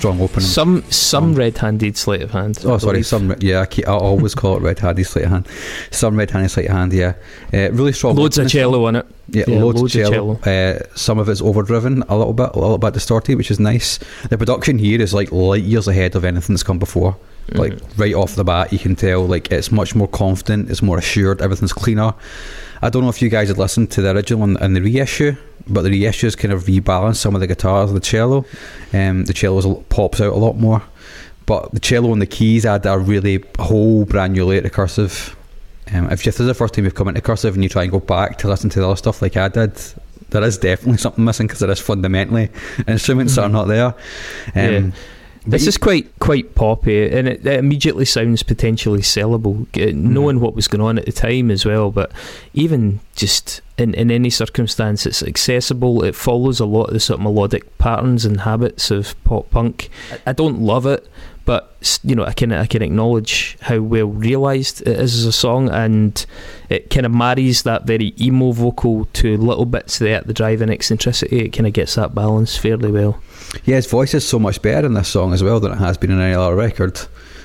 Strong opening. Some some red-handed sleight of hand. Oh, sorry. Some yeah, I, keep, I always call it red handed sleight of hand. Some red handed sleight of hand. Yeah, uh, really strong. loads of cello in it. Yeah, Yeah, loads, loads of of cello. Uh, some of it's overdriven a little bit, a little bit distorted, which is nice. The production here is like light years ahead of anything that's come before. Like right off the bat, you can tell like it's much more confident, it's more assured, everything's cleaner. I don't know if you guys had listened to the original and, and the reissue, but the reissue reissues kind of rebalance some of the guitars, the cello. Um, the cello is pops out a lot more, but the cello and the keys add a really whole brand new layer to cursive. Um, if this is the first time you've come into cursive and you try and go back to listen to the other stuff like I did, there is definitely something missing because there is fundamentally instruments that are not there. Um, This you- is quite quite poppy, and it, it immediately sounds potentially sellable, g- knowing what was going on at the time as well. But even just in, in any circumstance, it's accessible. It follows a lot of the sort of melodic patterns and habits of pop punk. I, I don't love it, but you know, I can I can acknowledge how well realised it is as a song, and it kind of marries that very emo vocal to little bits of the, the driving eccentricity. It kind of gets that balance fairly well. Yeah, his voice is so much better in this song as well than it has been in any other record.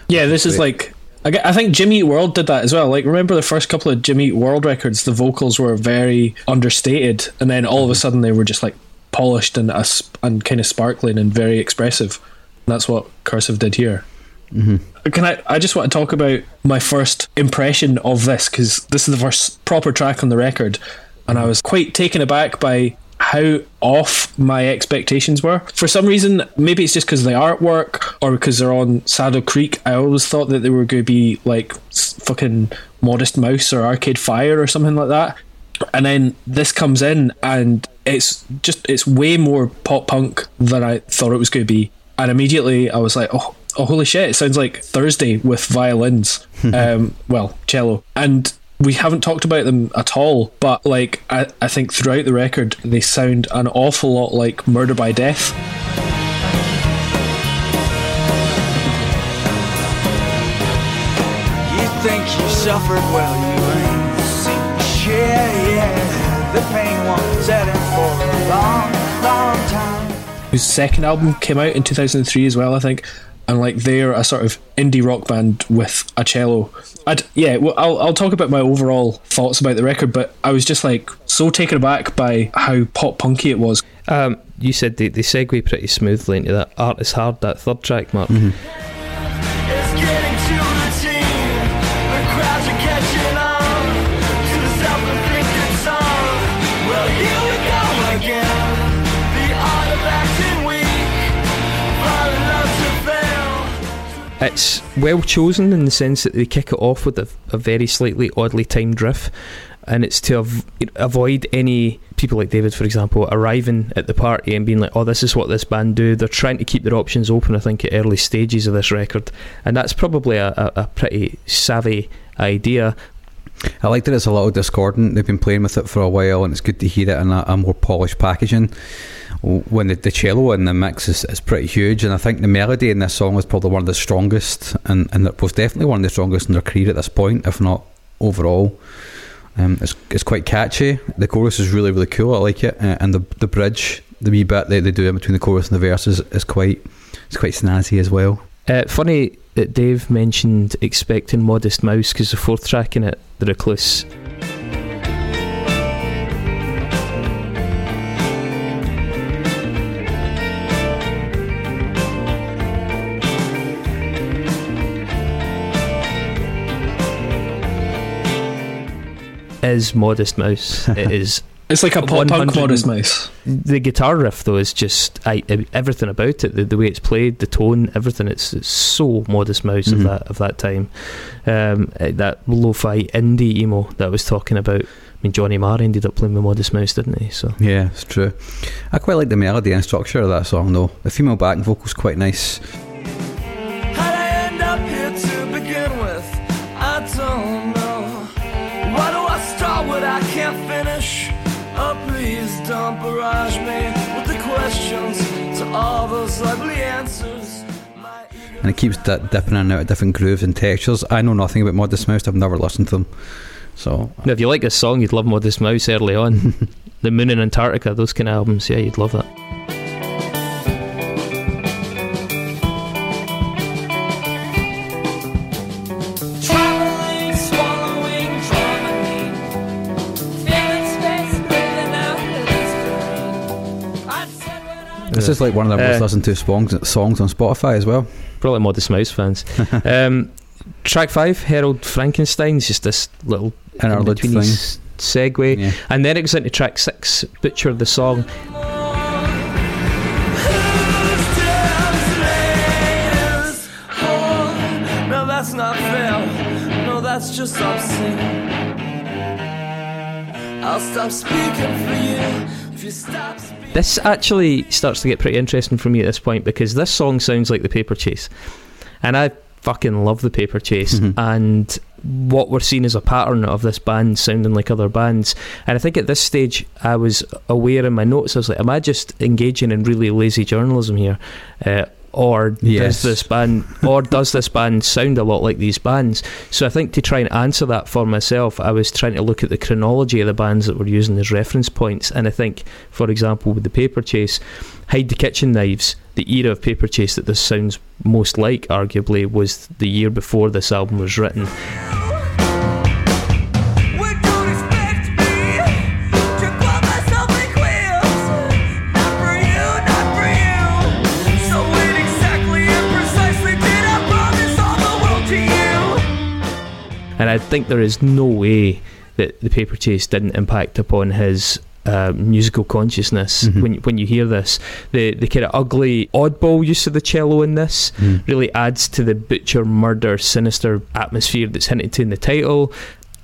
Yeah, this is like. I think Jimmy Eat World did that as well. Like, remember the first couple of Jimmy Eat World records, the vocals were very understated, and then all of a sudden they were just like polished and uh, and kind of sparkling and very expressive. That's what Cursive did here. Mm-hmm. Can I? I just want to talk about my first impression of this because this is the first proper track on the record, and I was quite taken aback by how off my expectations were. For some reason, maybe it's just because of the artwork or because they're on Saddle Creek. I always thought that they were going to be like fucking Modest Mouse or Arcade Fire or something like that. And then this comes in and it's just it's way more pop punk than I thought it was going to be. And immediately I was like, oh, oh holy shit! It sounds like Thursday with violins. um, well, cello and. We haven't talked about them at all, but like I, I think throughout the record they sound an awful lot like Murder by Death. You think you suffered, well, you ain't seen shit, yeah. The pain won't set in for long, long time. Whose second album came out in 2003 as well, I think. And like they're a sort of indie rock band with a cello. I'd, yeah, well, I'll, I'll talk about my overall thoughts about the record, but I was just like so taken aback by how pop punky it was. Um, you said they, they segue pretty smoothly into that Art is Hard, that third track, Mark. It's It's well chosen in the sense that they kick it off with a, a very slightly oddly timed riff, and it's to av- avoid any people like David, for example, arriving at the party and being like, "Oh, this is what this band do." They're trying to keep their options open. I think at early stages of this record, and that's probably a, a, a pretty savvy idea. I like that it's a little discordant. They've been playing with it for a while, and it's good to hear it in a, a more polished packaging. When the, the cello in the mix is, is pretty huge, and I think the melody in this song is probably one of the strongest, and, and it was definitely one of the strongest in their career at this point, if not overall. Um, it's, it's quite catchy. The chorus is really really cool. I like it, uh, and the the bridge, the wee bit that they do in between the chorus and the verses, is quite it's quite snazzy as well. Uh, funny that Dave mentioned expecting Modest Mouse because the fourth track in it, The Recluse, is Modest Mouse. it is It's like a pop punk 100 Modest Mouse. the guitar riff though is just I, everything about it the, the way it's played the tone everything it's, it's so modest mouse Mhm. of that of that time um, eh, that lo-fi indie emo that I was talking about I mean Johnny Marr ended up playing with modest mouse didn't he so Yeah, it's true. I quite like the melody and structure of that song though. The female backing vocal's quite nice. And it keeps di- dipping in and out of different grooves and textures. I know nothing about Modest Mouse, I've never listened to them. So, now if you like this song you'd love Modest Mouse early on The Moon in Antarctica those kind of albums yeah you'd love that is like one of the most Uh, listened to songs, songs on Spotify as well. probably Modest Mouse fans um, track 5 Harold Frankenstein is just this little Interlude thing. in-between s- segue Yeah. and then it goes into track 6 Butcher the Song No, that's not fair. No, that's just obscene. I'll stop speaking for you if you stop speaking. This actually starts to get pretty interesting for me at this point because this song sounds like the Paper Chase, and I fucking love the Paper Chase. Mhm. And what we're seeing is a pattern of this band sounding like other bands. And I think at this stage, I was aware in my notes. I was like, "Am I just engaging in really lazy journalism here?" Uh, or Yes. does this band or does this band sound a lot like these bands? So i think to try and answer that for myself i was trying to look at the chronology of the bands that were using as reference points. And i think for example with the paper chase hide the kitchen knives the era of paper chase that this sounds most like arguably was the year before this album was written And I think there is no way that the paper chase didn't impact upon his uh, musical consciousness. Mhm. When when you hear this, the the kind of ugly oddball use of the cello in this Mm. really adds to the butcher, murder, sinister atmosphere that's hinted to in the title.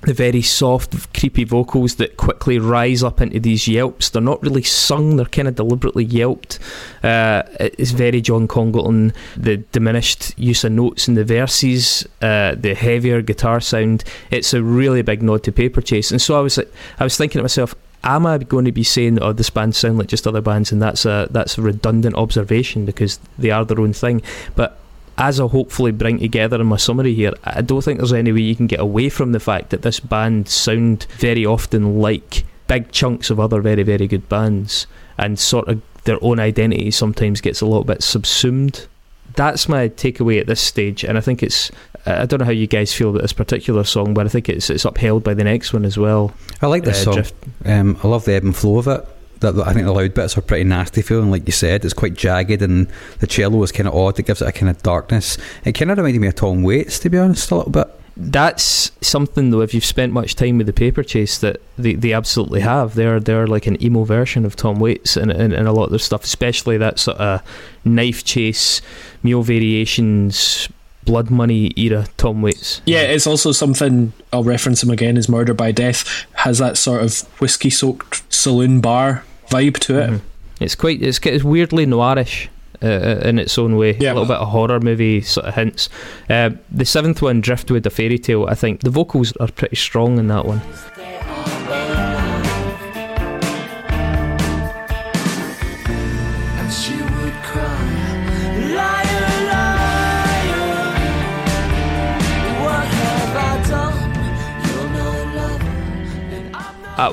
The very soft, creepy vocals that quickly rise up into these yelps. They're not really sung, they're kind of deliberately yelped. Uh, it's very John Congleton. The diminished use of notes in the verses, uh, the heavier guitar sound. It's a really big nod to Paper Chase. And so I was I was thinking to myself, am I going to be saying, "Oh, this band sound like just other bands," and that's a that's a redundant observation because they are their own thing. But as I hopefully bring together in my summary here, I don't think there's any way you can get away from the fact that this band sound very often like big chunks of other very very good bands, and sort of their own identity sometimes gets a little bit subsumed. That's my takeaway at this stage, and I think it's. I don't know how you guys feel about this particular song, but I think it's it's upheld by the next one as well. I like this Uh, song. Um, I love the ebb and flow of it. That, that- I think the loud bits are pretty nasty feeling, like you said. It's quite jagged, and the cello is kind of odd. It gives it a kind of darkness. It kind of reminded me of Tom Waits, to be honest, a little bit. That's something though. If you've spent much time with the Paper Chase, that they, they absolutely have. They're they're like an emo version of Tom Waits and and, and a lot of their stuff, especially that sort of knife chase, Mule variations, blood money era Tom Waits. Yeah, it's also something I'll reference him again. Is Murder by Death has that sort of whiskey soaked saloon bar vibe to it. Mhm. It's quite it's, it's weirdly noirish. Uh, in its own way, Yeah. a little bit of horror movie sort of hints. Uh, the seventh one, Driftwood, a fairy tale. I think the vocals are pretty strong in that one.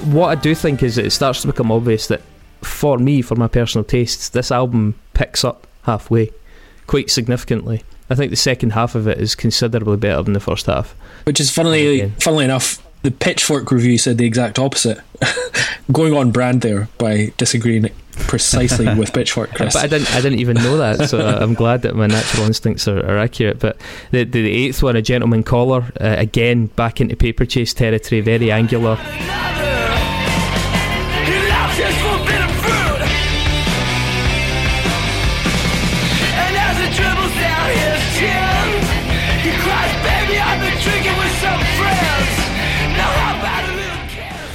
What I do think is that it starts to become obvious that for me, for my personal tastes, this album picks up halfway quite significantly. I think the second half of it is considerably better than the first half. Which is funnily, funnily enough, the Pitchfork review said the exact opposite. Going on brand there by disagreeing precisely with Pitchfork, Chris. But I didn't, I didn't even know that, so I'm glad that my natural instincts are, are accurate. But the, the the eighth one, a gentleman caller, uh, again back into paper chase territory, very angular.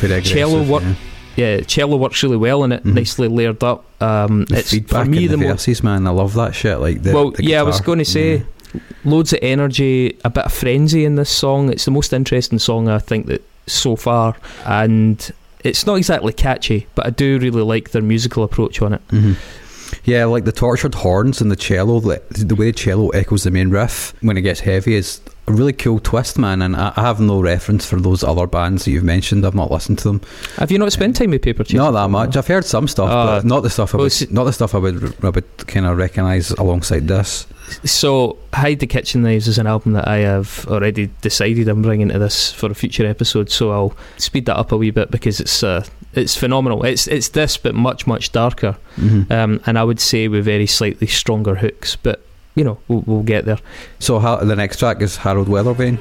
Very. Cello work, yeah. yeah, cello works really well in it, Mhm. nicely layered up. Um, The it's feedback for me the the mo- man. I love that shit. Like the well, the yeah, I was going to say, Yeah. loads of energy, a bit of frenzy in this song. It's the most interesting song I think that so far, and it's not exactly catchy, but I do really like their musical approach on it. Mhm. Yeah, like the tortured horns and the cello, the, the way the cello echoes the main riff when it gets heavy is a really cool twist, man. And I, I have no reference for those other bands that you've mentioned. I've not listened to them. Have you not spent time with Paper Chase? Not that much. I've heard some stuff, Uh, but not the stuff I would, see- not the stuff I would, I would kind of recognise alongside this. So, Hide the Kitchen Knives is an album that I have already decided I'm bringing to this for a future episode. So I'll speed that up a wee bit because it's uh, it's phenomenal. It's it's this, but much much darker. Mhm. Um, and I would say with very slightly stronger hooks, but you know we'll, we'll get there. So the next track is Harold Weathervane.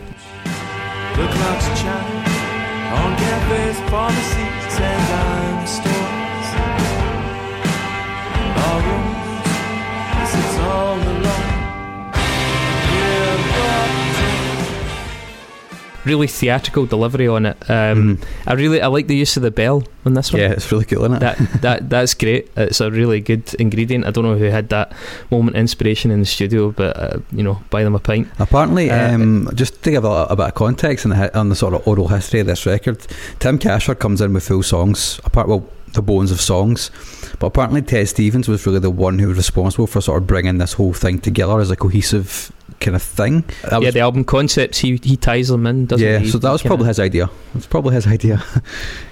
Really theatrical delivery on it. Um, Mhm. I really I like the use of the bell on this one. Yeah, it's really cool, isn't it? That that that's great. It's a really good ingredient. I don't know who had that moment inspiration in the studio, but uh, you know, buy them a pint. Apparently, Uh, um, just to give a, a bit of context on the, on the sort of oral history of this record, Tim Kasher comes in with full songs, apart well, the bones of songs. But apparently, Ted Stevens was really the one who was responsible for sort of bringing this whole thing together as a cohesive kind of thing. That yeah, the album concepts he he ties them in, doesn't yeah, he? so that was probably his idea. It's probably his idea.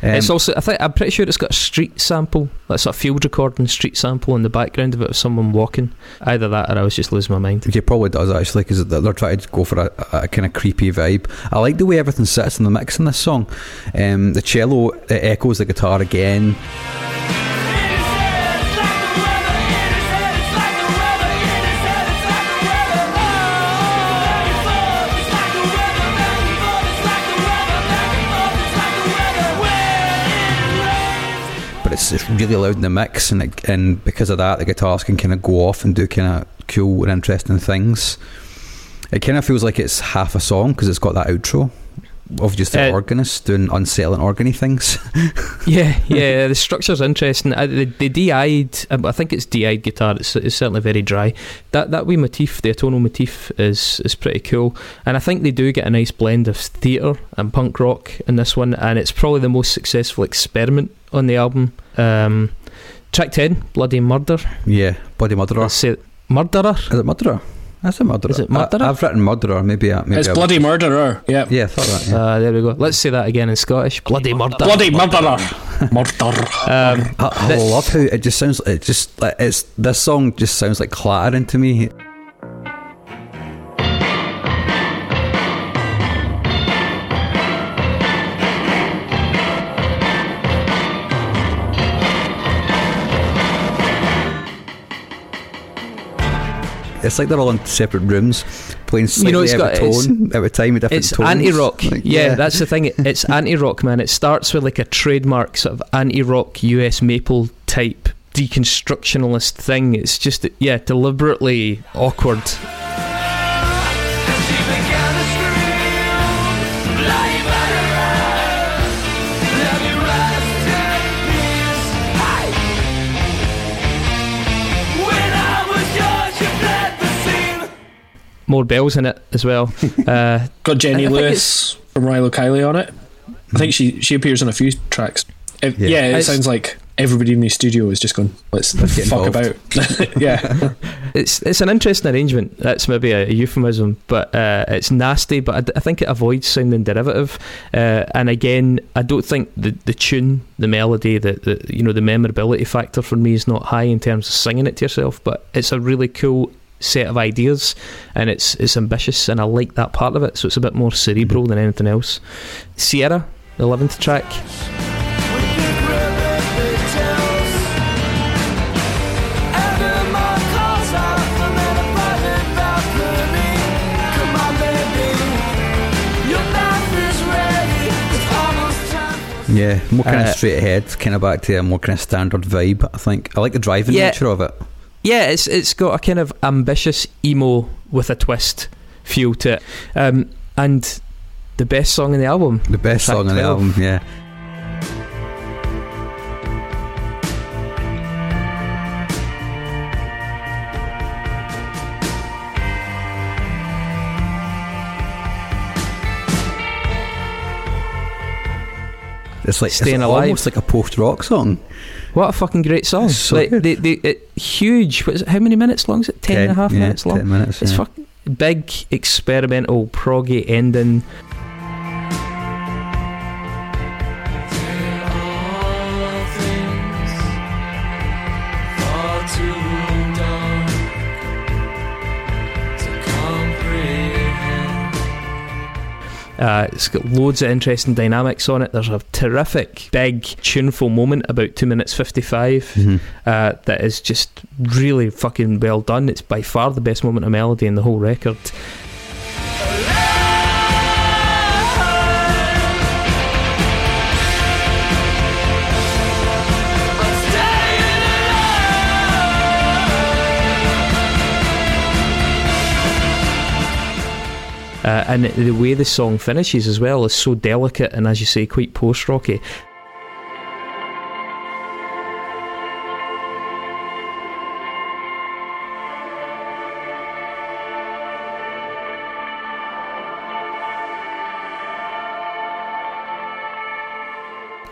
Um, it's also I think I'm pretty sure it's got a street sample, like sort of field recording street sample in the background of it of someone walking. Either that or I was just losing my mind. It probably does actually because they're trying to go for a, a kind of creepy vibe. I like the way everything sits in the mix in this song. Um, the cello it echoes the guitar again. It's, it's really loud in the mix, and it, and because of that, the guitars can kind of go off and do kind of cool and interesting things. It kind of feels like it's half a song because it's got that outro of just the Uh, organist doing unsettling organy things. Yeah, yeah, the structure's interesting. Uh, the, the DI'd, um, I think it's DI'd guitar. It's, it's certainly very dry. That that wee motif, the atonal motif, is is pretty cool. And I think they do get a nice blend of theatre and punk rock in this one. And it's probably the most successful experiment on the album. Um, track ten, Bloody Murder. yeah, Body Murderer. Let's say Murderer. Is it Murderer? That's a Murderer. Is it Murderer? I, have written Murderer. Maybe. I- maybe It's I- bloody murderer. Yeah. Yeah, I thought that. Yeah. Uh, there we go. Let's say that again in Scottish. Bloody murder. Bloody murderer. Murder. Um, I, I love how it just sounds. It just like it's this song just sounds like clattering to me. It's like they're all in separate rooms, playing slightly You know, it's every got- it's- every time, a different tones. it's tones. anti-rock. Like, yeah, that's the thing. It- It's anti-rock, man. It starts with like a trademark sort of anti-rock US maple type deconstructionalist thing. It's just yeah, deliberately awkward. More bells in it as well. Uh, Got Jenny Lewis from Rilo Kiley on it. I think she she appears on a few tracks. If- Yeah. yeah. it It's- sounds like everybody in the studio is just going, let's Let's fuck involved." about. yeah. it's it's an interesting arrangement. That's maybe a, euphemism, but uh, it's nasty. But I think it avoids sounding derivative. Uh, and again, I don't think the, the tune, the melody, the, the you know the memorability factor for me is not high in terms of singing it to yourself. But it's a really cool set of ideas, and it's it's ambitious, and I like that part of it. So it's a bit more cerebral than anything else. Sierra, the eleventh track. Yeah, more kind Uh, of straight ahead, kind of back to a more kind of standard vibe. I think I like the driving Yeah. nature of it. Yeah, it's it's got a kind of ambitious emo with a twist feel to it, um, and the best song in the album. The best song in the album, yeah. It's like Staying it's Alive. almost like a post-rock song. What a fucking great song! So like good. they, they, it, huge. It, how many minutes long is it? Ten and a half yeah, minutes long. Ten minutes. It's yeah. fucking big, experimental, proggy ending. Uh, it's got loads of interesting dynamics on it. There's a terrific, big, tuneful moment about two minutes fifty-five Mhm. uh, that is just really fucking well done. It's by far the best moment of melody in the whole record. Uh, and the way the song finishes as well is so delicate and, as you say, quite post rocky.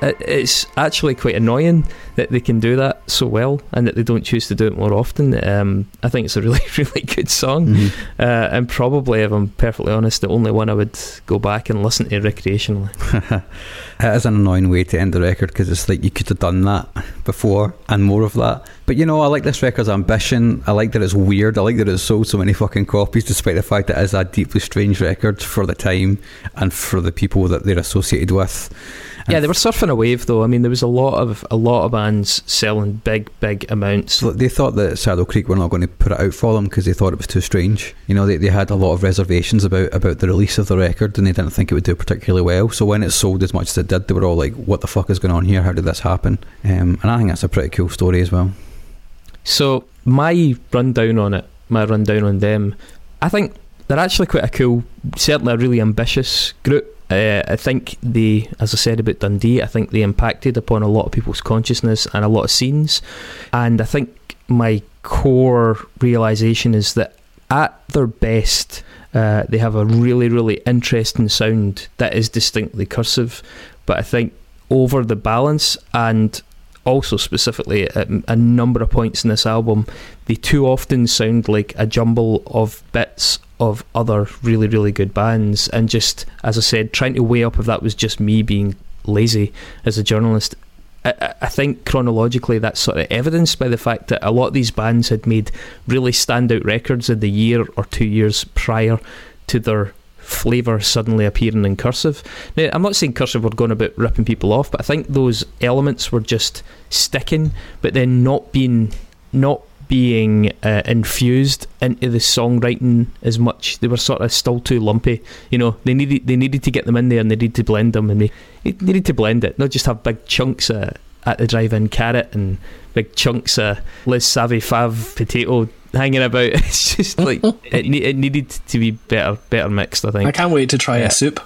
It- It's actually quite annoying that they can do that so well and that they don't choose to do it more often. Um, I think it's a really, really good song. Mhm. Uh, and probably, if I'm perfectly honest, the only one I would go back and listen to recreationally. it is an annoying way to end the record because it's like you could have done that before and more of that. But you know, I like this record's ambition. I like that it's weird. I like that it's sold so many fucking copies, despite the fact that it is a deeply strange record for the time and for the people that they're associated with. Yeah, they were surfing a wave though. I mean, there was a lot of a lot of bands selling big, big amounts. They thought that Saddle Creek were not going to put it out for them because they thought it was too strange. You know, they, they had a lot of reservations about, about the release of the record and they didn't think it would do particularly well. So when it sold as much as it did, they were all like, what the fuck is going on here? How did this happen? Um, and I think that's a pretty cool story as well. So my rundown on it, my rundown on them, I think they're actually quite a cool, certainly a really ambitious group. Uh, I think they, as I said about Dundee, I think they impacted upon a lot of people's consciousness and a lot of scenes. And I think my core realization is that at their best, uh, they have a really, really interesting sound that is distinctly cursive. But I think over the balance and also specifically at a number of points in this album, they too often sound like a jumble of bits of other really, really good bands. And just, as I said, trying to weigh up if that was just me being lazy as a journalist. I, I- think chronologically that's sort of evidenced by the fact that a lot of these bands had made really standout records in the year or two years prior to their flavour suddenly appearing in cursive. Now, I'm not saying cursive were going about ripping people off, but I think those elements were just sticking, but then not being not being uh, infused into the songwriting as much. They were sort of still too lumpy. You know, they needed they needed to get them in there and they needed to blend them and they, they needed to blend it, not just have big chunks of, at the drive-in carrot and big chunks of Les Savy Fav potato hanging about. It's just like it, ne- it needed to be better better mixed. I think. I can't wait to try Yeah. a soup.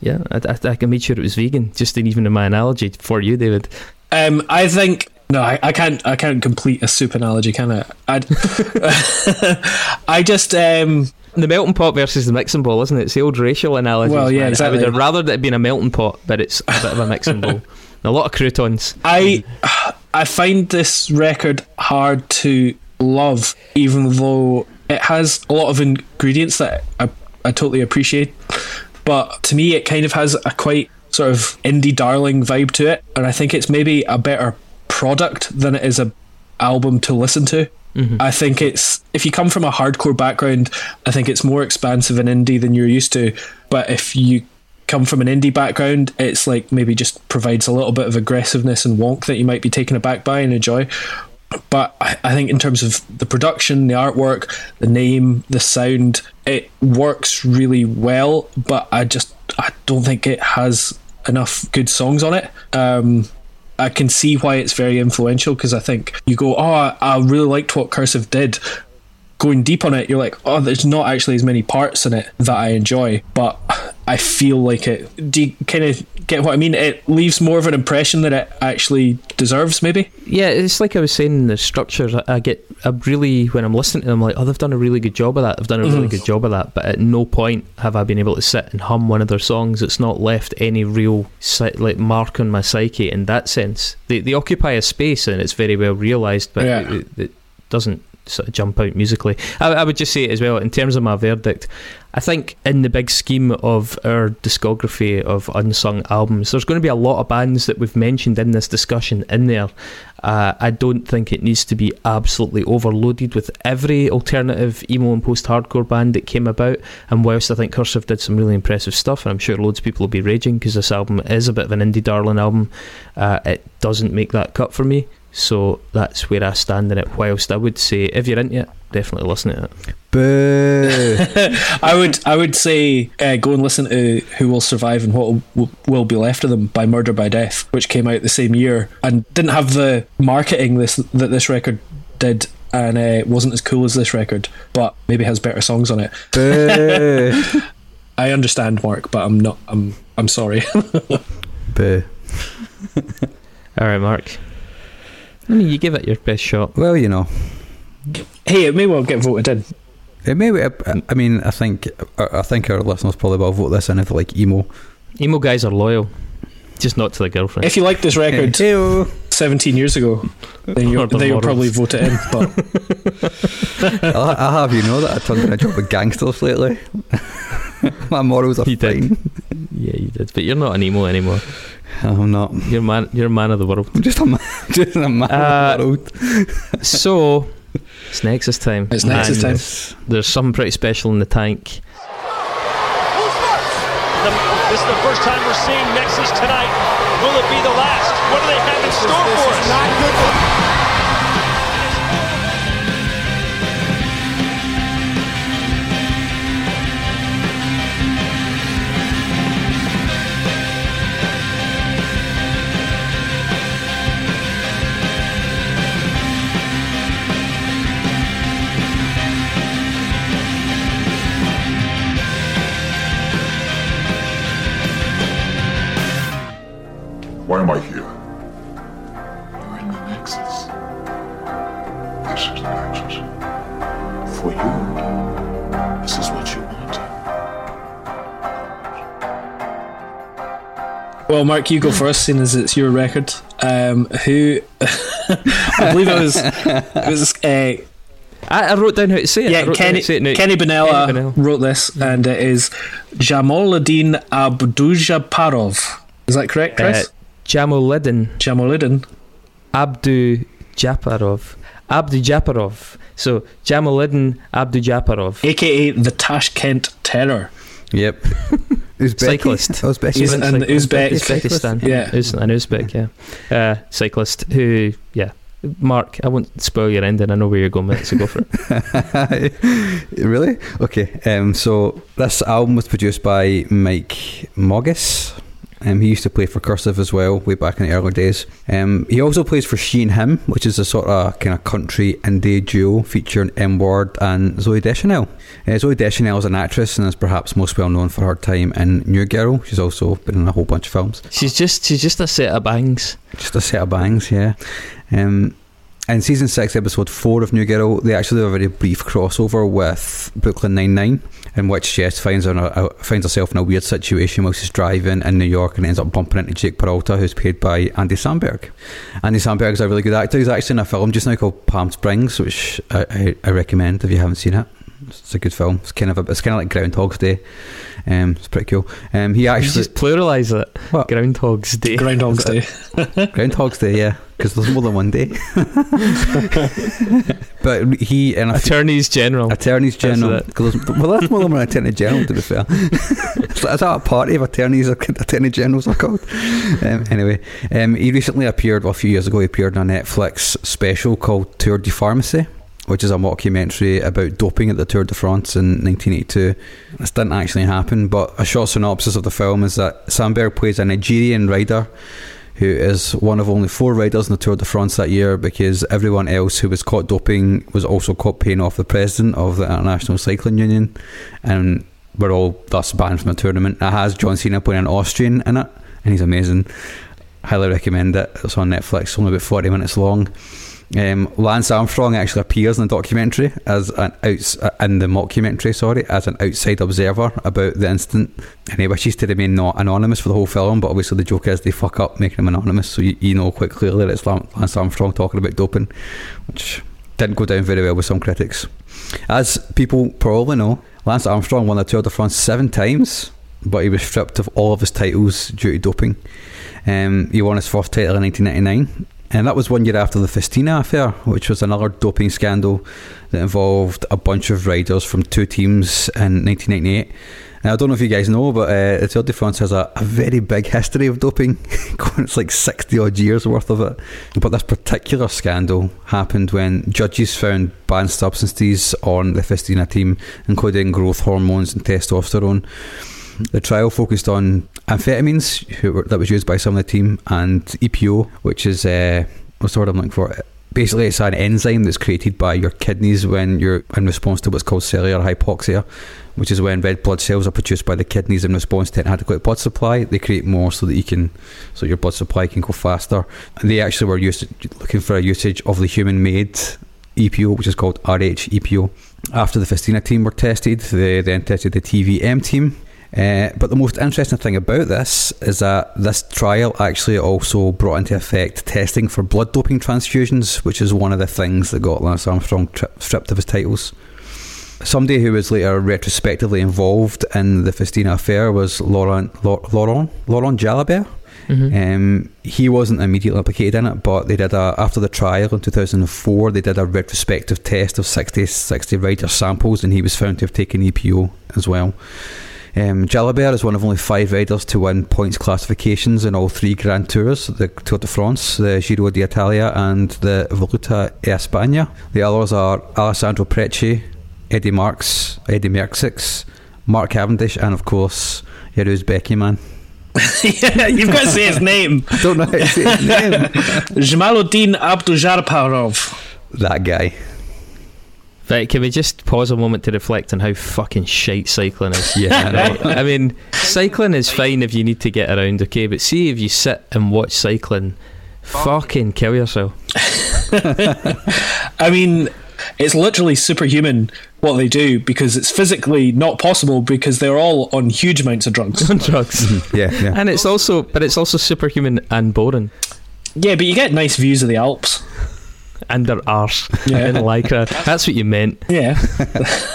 Yeah, I, I, I made sure it was vegan, just in even in my analogy for you, David. Um, I think no, I, I can't. I can't complete a soup analogy, can I? I'd, I just um, The melting pot versus the mixing bowl, isn't it? It's the old racial analogy. Well, yeah, I exactly. would have rather that been a melting pot, but it's a bit of a mixing bowl. A lot of croutons. I I find this record hard to love, even though it has a lot of ingredients that I, I totally appreciate. But to me, it kind of has a quite sort of indie darling vibe to it, and I think it's maybe a better product than it is a album to listen to. I think it's if you come from a hardcore background, I think it's more expansive and indie than you're used to. But if you come from an indie background, it's like maybe just provides a little bit of aggressiveness and wonk that you might be taken aback by and enjoy. But I, I think in terms of the production, the artwork, the name, the sound, it works really well. But I just I don't think it has enough good songs on it. Um, I can see why it's very influential because I think you go, oh, I, I really liked what Cursive did. Going deep on it, you're like, oh, there's not actually as many parts in it that I enjoy, but I feel like it. Do you kind of get what I mean? It leaves more of an impression that it actually deserves, maybe. Yeah, it's like I was saying in the structures. I, get I really when I'm listening to them, like, oh, they've done a really good job of that. They've done a really Mhm. good job of that. But at no point have I been able to sit and hum one of their songs. It's not left any real like mark on my psyche in that sense. They they occupy a space and it's very well realised, but Yeah. it, it doesn't sort of jump out musically. I, I would just say it as well in terms of my verdict. I think in the big scheme of our discography of unsung albums, there's going to be a lot of bands that we've mentioned in this discussion in there. Uh, I don't think it needs to be absolutely overloaded with every alternative emo and post hardcore band that came about. And whilst I think Cursive did some really impressive stuff, and I'm sure loads of people will be raging because this album is a bit of an indie darling album, uh, it doesn't make that cut for me. So that's where I stand in it. Whilst I would say, if you're into it, definitely listen to it. Boo! I would I would say uh, go and listen to Who Will Survive and What Will, Will Be Left of Them by Murder by Death, which came out the same year and didn't have the marketing this that this record did. And uh, wasn't as cool as this record, but maybe has better songs on it. Boo! I understand, Mark, but I'm not. I'm. I'm sorry. Boo. All right, Mark. I mean, you give it your best shot. Well, you know, hey, it may well get voted in. it may. I, I mean, I think I I think our listeners probably will vote this in if they like emo. Emo guys are loyal, just not to the girlfriend. If you like this record Hey-o. 17 years ago, then you Or the they would probably vote it in. But I'll, I'll have you know that I turned in a job with gangsters lately. My morals are You did. fine. yeah, you did, but you're not an emo anymore. I'm not. You're man. You're a man of the world. I'm just a man. Just a man Uh, of the world. So it's Nexus time. It's Nexus And time. There's something pretty special in the tank. The- this is the first time we're seeing Nexus tonight. Will it be the last? What do they have in store for us? Well, Mark, you go first, seeing as it's your record. Um, who I believe it was it was uh, I, I wrote down how to say it. Yeah Kenny how to say it now. Kenny Benella, Kenny Benella. wrote this, and it is Jamaluddin Abdujaparov. Is that correct, Uh, Chris? Jamuluddin Jamaluddin. Abdu Japarov. Abdu Japarov. So Jamuluddin Abdu Japarov. aka the Tashkent Terror. Yep. Uzbeki? Cyclist. Uzbeki. He's an Uzbek. Uzbekistan. Yeah. Uz- an Uzbek, yeah. Uh, cyclist who, yeah. Mark, I won't spoil your ending. I know where you're going with it, so go for it. really? Okay. Um, so this album was produced by Mike Mogis. Um, he used to play for Cursive as well, way back in the early days. Um, he also plays for She and Him, which is a sort of kind of country indie duo featuring M Ward and Zooey Deschanel. Uh, Zooey Deschanel is an actress and is perhaps most well known for her time in New Girl. She's also been in a whole bunch of films. She's just she's just a set of bangs. Just a set of bangs, yeah. Um, in season six, episode four of New Girl, they actually do a very brief crossover with Brooklyn Nine Nine, in which Jess finds uh, finds herself in a weird situation while she's driving in New York and ends up bumping into Jake Peralta, who's played by Andy Samberg. Andy Samberg is a really good actor. He's actually in a film just now called Palm Springs, which I, I, I recommend if you haven't seen it. It's a good film. It's kind of a, it's kind of like Groundhog's Day. Um, it's pretty cool. Um, he You actually just pluralise it. What? Groundhog's Day. Groundhog's Day. Groundhog's Day, yeah, because there's more than one day. but he and a few- Attorneys General. attorneys general. it. 'cause well, that's more than one attorney general, to be fair. is that a party of attorneys or attorney generals are called? Um, anyway, um, he recently appeared, well, a few years ago, he appeared in a Netflix special called Tour de Pharmacy. Which is a mockumentary about doping at the Tour de France in 1982. This didn't actually happen, but a short synopsis of the film is that Samberg plays a Nigerian rider who is one of only four riders in the Tour de France that year because everyone else who was caught doping was also caught paying off the president of the International Cycling Union and were all thus banned from the tournament. It has John Cena playing an Austrian in it and he's amazing. Highly recommend it. It's on Netflix, only about 40 minutes long. Um, Lance Armstrong actually appears in the documentary as an outs uh, in the mockumentary, sorry, as an outside observer about the incident, and he wishes to remain not anonymous for the whole film. But obviously, the joke is they fuck up making him anonymous, so you, you know quite clearly that it's Lance Armstrong talking about doping, which didn't go down very well with some critics. As people probably know, Lance Armstrong won the Tour de France seven times, but he was stripped of all of his titles due to doping. Um, he won his first title in 1999, and that was one year after the Festina affair, which was another doping scandal that involved a bunch of riders from two teams in 1998. Now, I don't know if you guys know, but uh, the Tour de France has a, a very big history of doping. it's like 60 odd years worth of it. But this particular scandal happened when judges found banned substances on the Festina team, including growth hormones and testosterone. The trial focused on amphetamines who that was used by some of the team and EPO, which is uh, what's the word I'm looking for? basically it's an enzyme that's created by your kidneys when you're in response to what's called cellular hypoxia, which is when red blood cells are produced by the kidneys in response to inadequate blood supply. They create more so that you can, so your blood supply can go faster. And they actually were used looking for a usage of the human-made EPO, which is called RH EPO. After the Festina team were tested, they then tested the TVM team. Uh, but the most interesting thing about this is that this trial actually also brought into effect testing for blood doping transfusions, which is one of the things that got Lance Armstrong tri- stripped of his titles. Somebody who was later retrospectively involved in the Festina affair was Laurent Laurent Laurent Jalabert. Um, he wasn't immediately implicated in it, but they did a after the trial in 2004. They did a retrospective test of 60, 60 rider samples, and he was found to have taken EPO as well. Um, Jalabert is one of only five riders to win points classifications in all three Grand Tours the Tour de France, the Giro d'Italia, and the Vuelta a España. The others are Alessandro Petacchi, Eddie Marks, Eddie Merckx, Mark Cavendish, and of course, Jeroen Beckyman. yeah, you've got to say his name. I don't know how to say his name. Jamaluddin Abdujarparov. that guy. Right, can we just pause a moment to reflect on how fucking shite cycling is? Yeah, I. I mean, cycling is fine if you need to get around, okay, but see if you sit and watch cycling, fucking kill yourself. I mean, it's literally superhuman what they do because it's physically not possible because they're all on huge amounts of drugs. on drugs. Mm-hmm. Yeah, yeah. And it's also, but it's also superhuman and boring. yeah, but you get nice views of the Alps. And their arse Yeah. in lycra. That's what you meant. Yeah.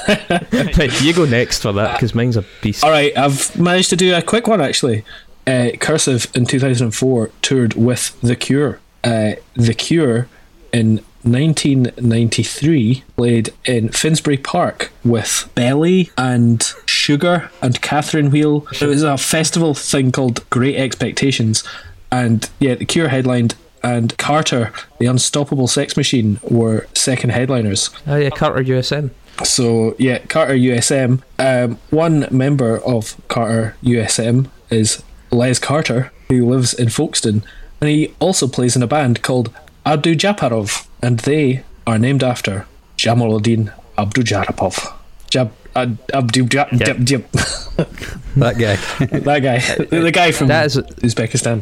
Right, you go next for that because mine's a piece. All right, I've managed to do a quick one actually. Uh, Cursive in 2004 toured with The Cure. Uh, the Cure in 1993 played in Finsbury Park with Belly and Sugar and Catherine Wheel. It was a festival thing called Great Expectations. And yeah, The Cure headlined, and Carter, the Unstoppable Sex Machine, were second headliners. Oh yeah, Carter USM. So yeah, Carter USM. Um, one member of Carter USM is Les Carter, who lives in Folkestone, and he also plays in a band called Abdu Japarov, and they are named after Jamaluddin Abdujarapov. Jab, Ad, Abdu Jab, Yeah. Jab, Jab. that guy. that guy, the guy from That is- Uzbekistan.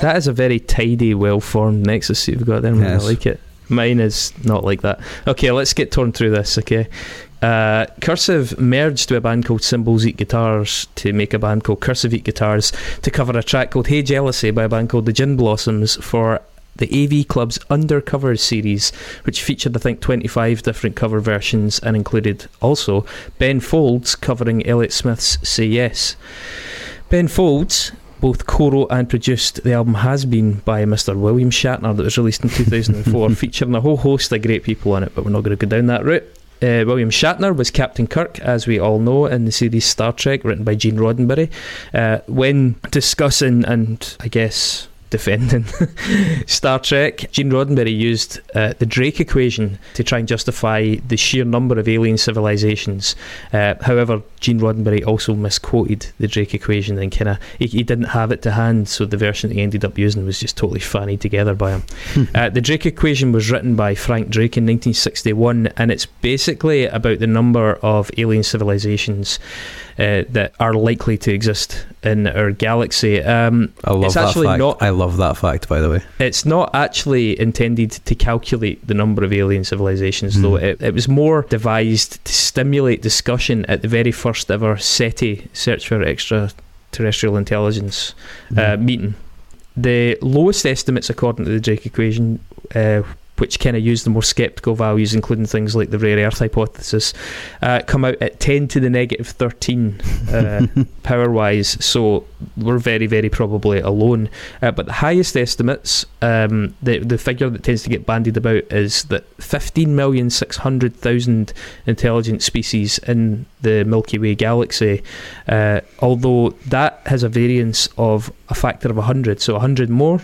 That is a very tidy, well formed Nexus you've got there. Yes. I like it. Mine is not like that. Okay, let's get torn through this, okay? Uh, Cursive merged with a band called Cymbals Eat Guitars to make a band called Cursive Eat Guitars to cover a track called Hey Jealousy by a band called The Gin Blossoms for the AV Club's Undercover series, which featured, I think, 25 different cover versions and included also Ben Folds covering Elliott Smith's Say Yes. Ben Folds both co-wrote and produced the album Has Been by Mr. William Shatner that was released in 2004, featuring a whole host of great people on it, but we're not going to go down that route. Uh, William Shatner was Captain Kirk, as we all know, in the series Star Trek, written by Gene Roddenberry. Uh, when discussing and, I guess, defending Star Trek, Gene Roddenberry used uh, the Drake equation to try and justify the sheer number of alien civilizations. Uh, however, Gene Roddenberry also misquoted the Drake equation and kind of he, he didn't have it to hand, so the version he ended up using was just totally fanny together by him. uh, the Drake equation was written by Frank Drake in 1961, and it's basically about the number of alien civilizations uh, that are likely to exist in our galaxy. Um, I love it's that actually fact. not I love that fact, by the way. it's not actually intended to calculate the number of alien civilizations, Hmm. though. It, it was more devised to stimulate discussion at the very first ever SETI, Search for Extraterrestrial Intelligence, uh, Hmm. meeting. The lowest estimates, according to the Drake equation, uh, which kind of use the more skeptical values, including things like the rare earth hypothesis, uh, come out at 10 to the negative 13 uh, power wise. So we're very, very probably alone. Uh, but the highest estimates, um, the, the figure that tends to get bandied about is that 15,600,000 intelligent species in the Milky Way galaxy, uh, although that has a variance of a factor of 100. So 100 more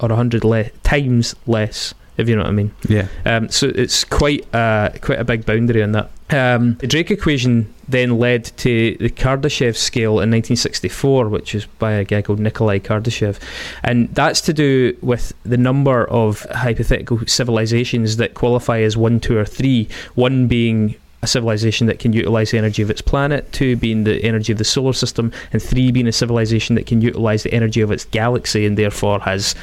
or 100 le- times less, if you know what I mean. Yeah. Um, so it's quite uh, quite a big boundary on that. Um, the Drake equation then led to the Kardashev scale in 1964, which was by a guy called Nikolai Kardashev. And that's to do with the number of hypothetical civilizations that qualify as one, two, or three. One being a civilization that can utilize the energy of its planet, two being the energy of the solar system, and three being a civilization that can utilize the energy of its galaxy and therefore has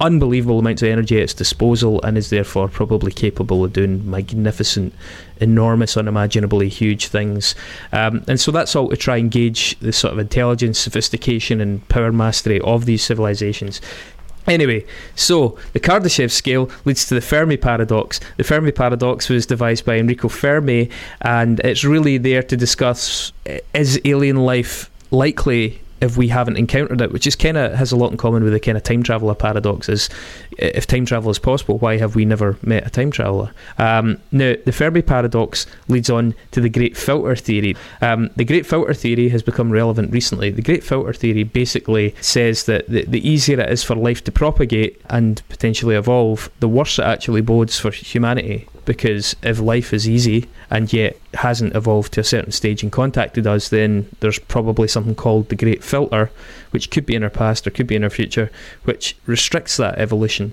unbelievable amounts of energy at its disposal and is therefore probably capable of doing magnificent, enormous, unimaginably huge things. Um, and so that's all to try and gauge the sort of intelligence, sophistication, and power mastery of these civilizations. Anyway, so the Kardashev scale leads to the Fermi paradox. The Fermi paradox was devised by Enrico Fermi, and it's really there to discuss uh, is alien life likely if we haven't encountered it, which is kind of has a lot in common with the kind of time traveler paradox. Is if time travel is possible, why have we never met a time traveler? Um, now, the Fermi paradox leads on to the Great Filter theory. Um, the Great Filter theory has become relevant recently. The Great Filter theory basically says that the, the easier it is for life to propagate and potentially evolve, the worse it actually bodes for humanity because if life is easy and yet hasn't evolved to a certain stage and contacted us, then there's probably something called the Great Filter, which could be in our past or could be in our future, which restricts that evolution.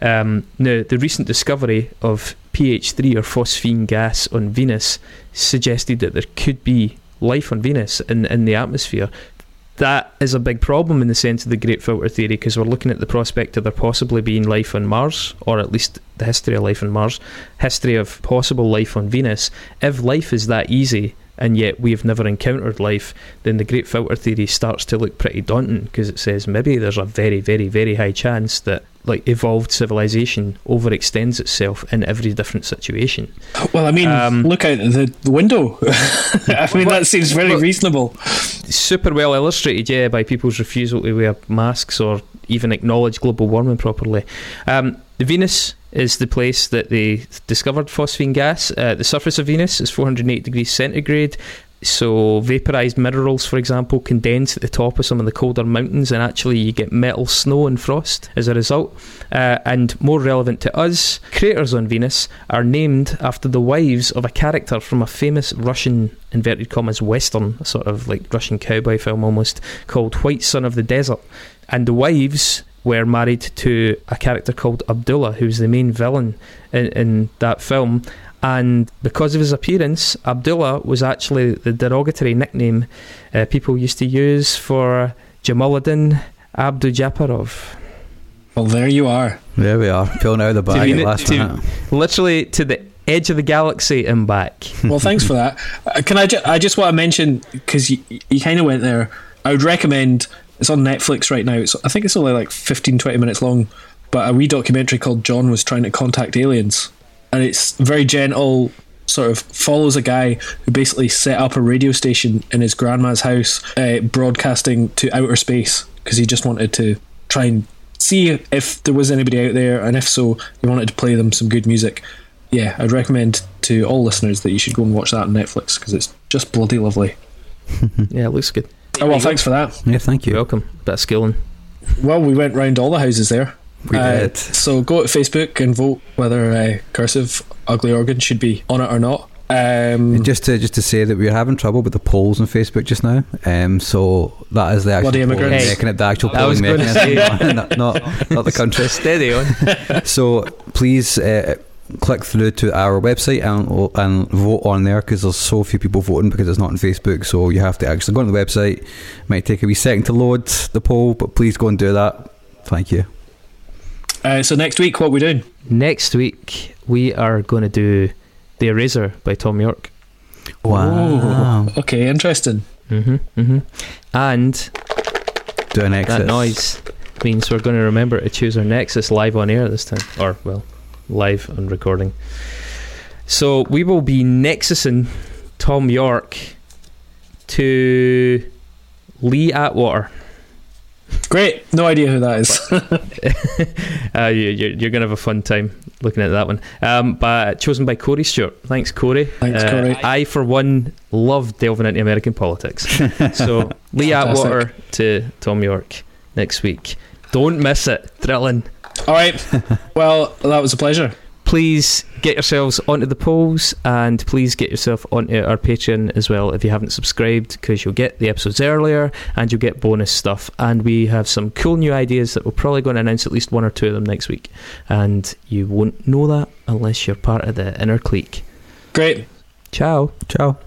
Um, now, the recent discovery of PH3 or phosphine gas on Venus suggested that there could be life on Venus in, in the atmosphere. That is a big problem in the sense of the Great Filter theory because we're looking at the prospect of there possibly being life on Mars, or at least the history of life on Mars, history of possible life on Venus. If life is that easy and yet we've never encountered life, then the Great Filter theory starts to look pretty daunting because it says maybe there's a very, very, very high chance that like evolved civilization overextends itself in every different situation. Well, I mean, Um, look out the, the window. I mean, that seems very Well- reasonable. super well illustrated, yeah, by people's refusal to wear masks or even acknowledge global warming properly. Um, the Venus is the place that they discovered phosphine gas. Uh, the surface of Venus is 408 degrees centigrade. So, vaporized minerals, for example, condense at the top of some of the colder mountains, and actually you get metal snow and frost as a result. Uh, and more relevant to us, craters on Venus are named after the wives of a character from a famous Russian, inverted commas, western, sort of like Russian cowboy film almost, called White Sun of the Desert. And the wives were married to a character called Abdullah, who's the main villain in, in that film. And because of his appearance, Abdullah was actually the derogatory nickname uh, people used to use for Jamaluddin Abdul Japarov. Well, there you are. There we are, pulling out of the bag at last to- minute. Literally to the edge of the galaxy and back. Well, thanks for that. Uh, Can I? Ju- I just want to mention because you, you kind of went there. I would recommend. It's on Netflix right now. It's, I think it's only like 15, 20 minutes long, but a wee documentary called "John was trying to contact aliens," and it's very gentle. Sort of follows a guy who basically set up a radio station in his grandma's house, uh, broadcasting to outer space because he just wanted to try and see if there was anybody out there, and if so, he wanted to play them some good music yeah, I'd recommend to all listeners that you should go and watch that on Netflix because it's just bloody lovely. Yeah, it looks good. Oh well, thanks for that. Yeah, thank You're welcome. Bit of skilling. Well, we went round all the houses there. We Uh, did. So go to Facebook and vote whether uh, cursive ugly organ should be on it or not. Um, And just to just to say that we're having trouble with the polls on Facebook just now. Um, so that is the actual Bloody polling immigrants. mechanism, the actual I polling gonna mechanism, not, not not the country. Steady on. So please uh, click through to our website and and vote on there because there's so few people voting because it's not on Facebook. So you have to actually go on the website. Might take a wee second to load the poll, but please go and do that. Thank you. uh, so next week, what are we doing? Next week, we are going to do The Eraser by Thom Yorke. Wow. Okay, interesting. hmm hmm And Do an exit. that noise means we're going to remember to choose our Nexus live on air this time. Or, well, live and recording. So we will be Nexusing Thom Yorke to Lee Atwater. Great. No idea who that is. uh, you, you're, you're going to have a fun time looking at that one. Um, but chosen by Corey Stewart. Thanks, Corey. Thanks, Uh, Corey. I, for one, love delving into American politics. so, Lee. Atwater to Thom Yorke next week. Don't miss it. Thrilling. All right. Well, that was a pleasure. please get yourselves onto the polls and please get yourself onto our Patreon as well if you haven't subscribed because you'll get the episodes earlier and you'll get bonus stuff. And we have some cool new ideas that we're probably going to announce at least one or two of them next week. And you won't know that unless you're part of the inner clique. Great. Ciao. Ciao.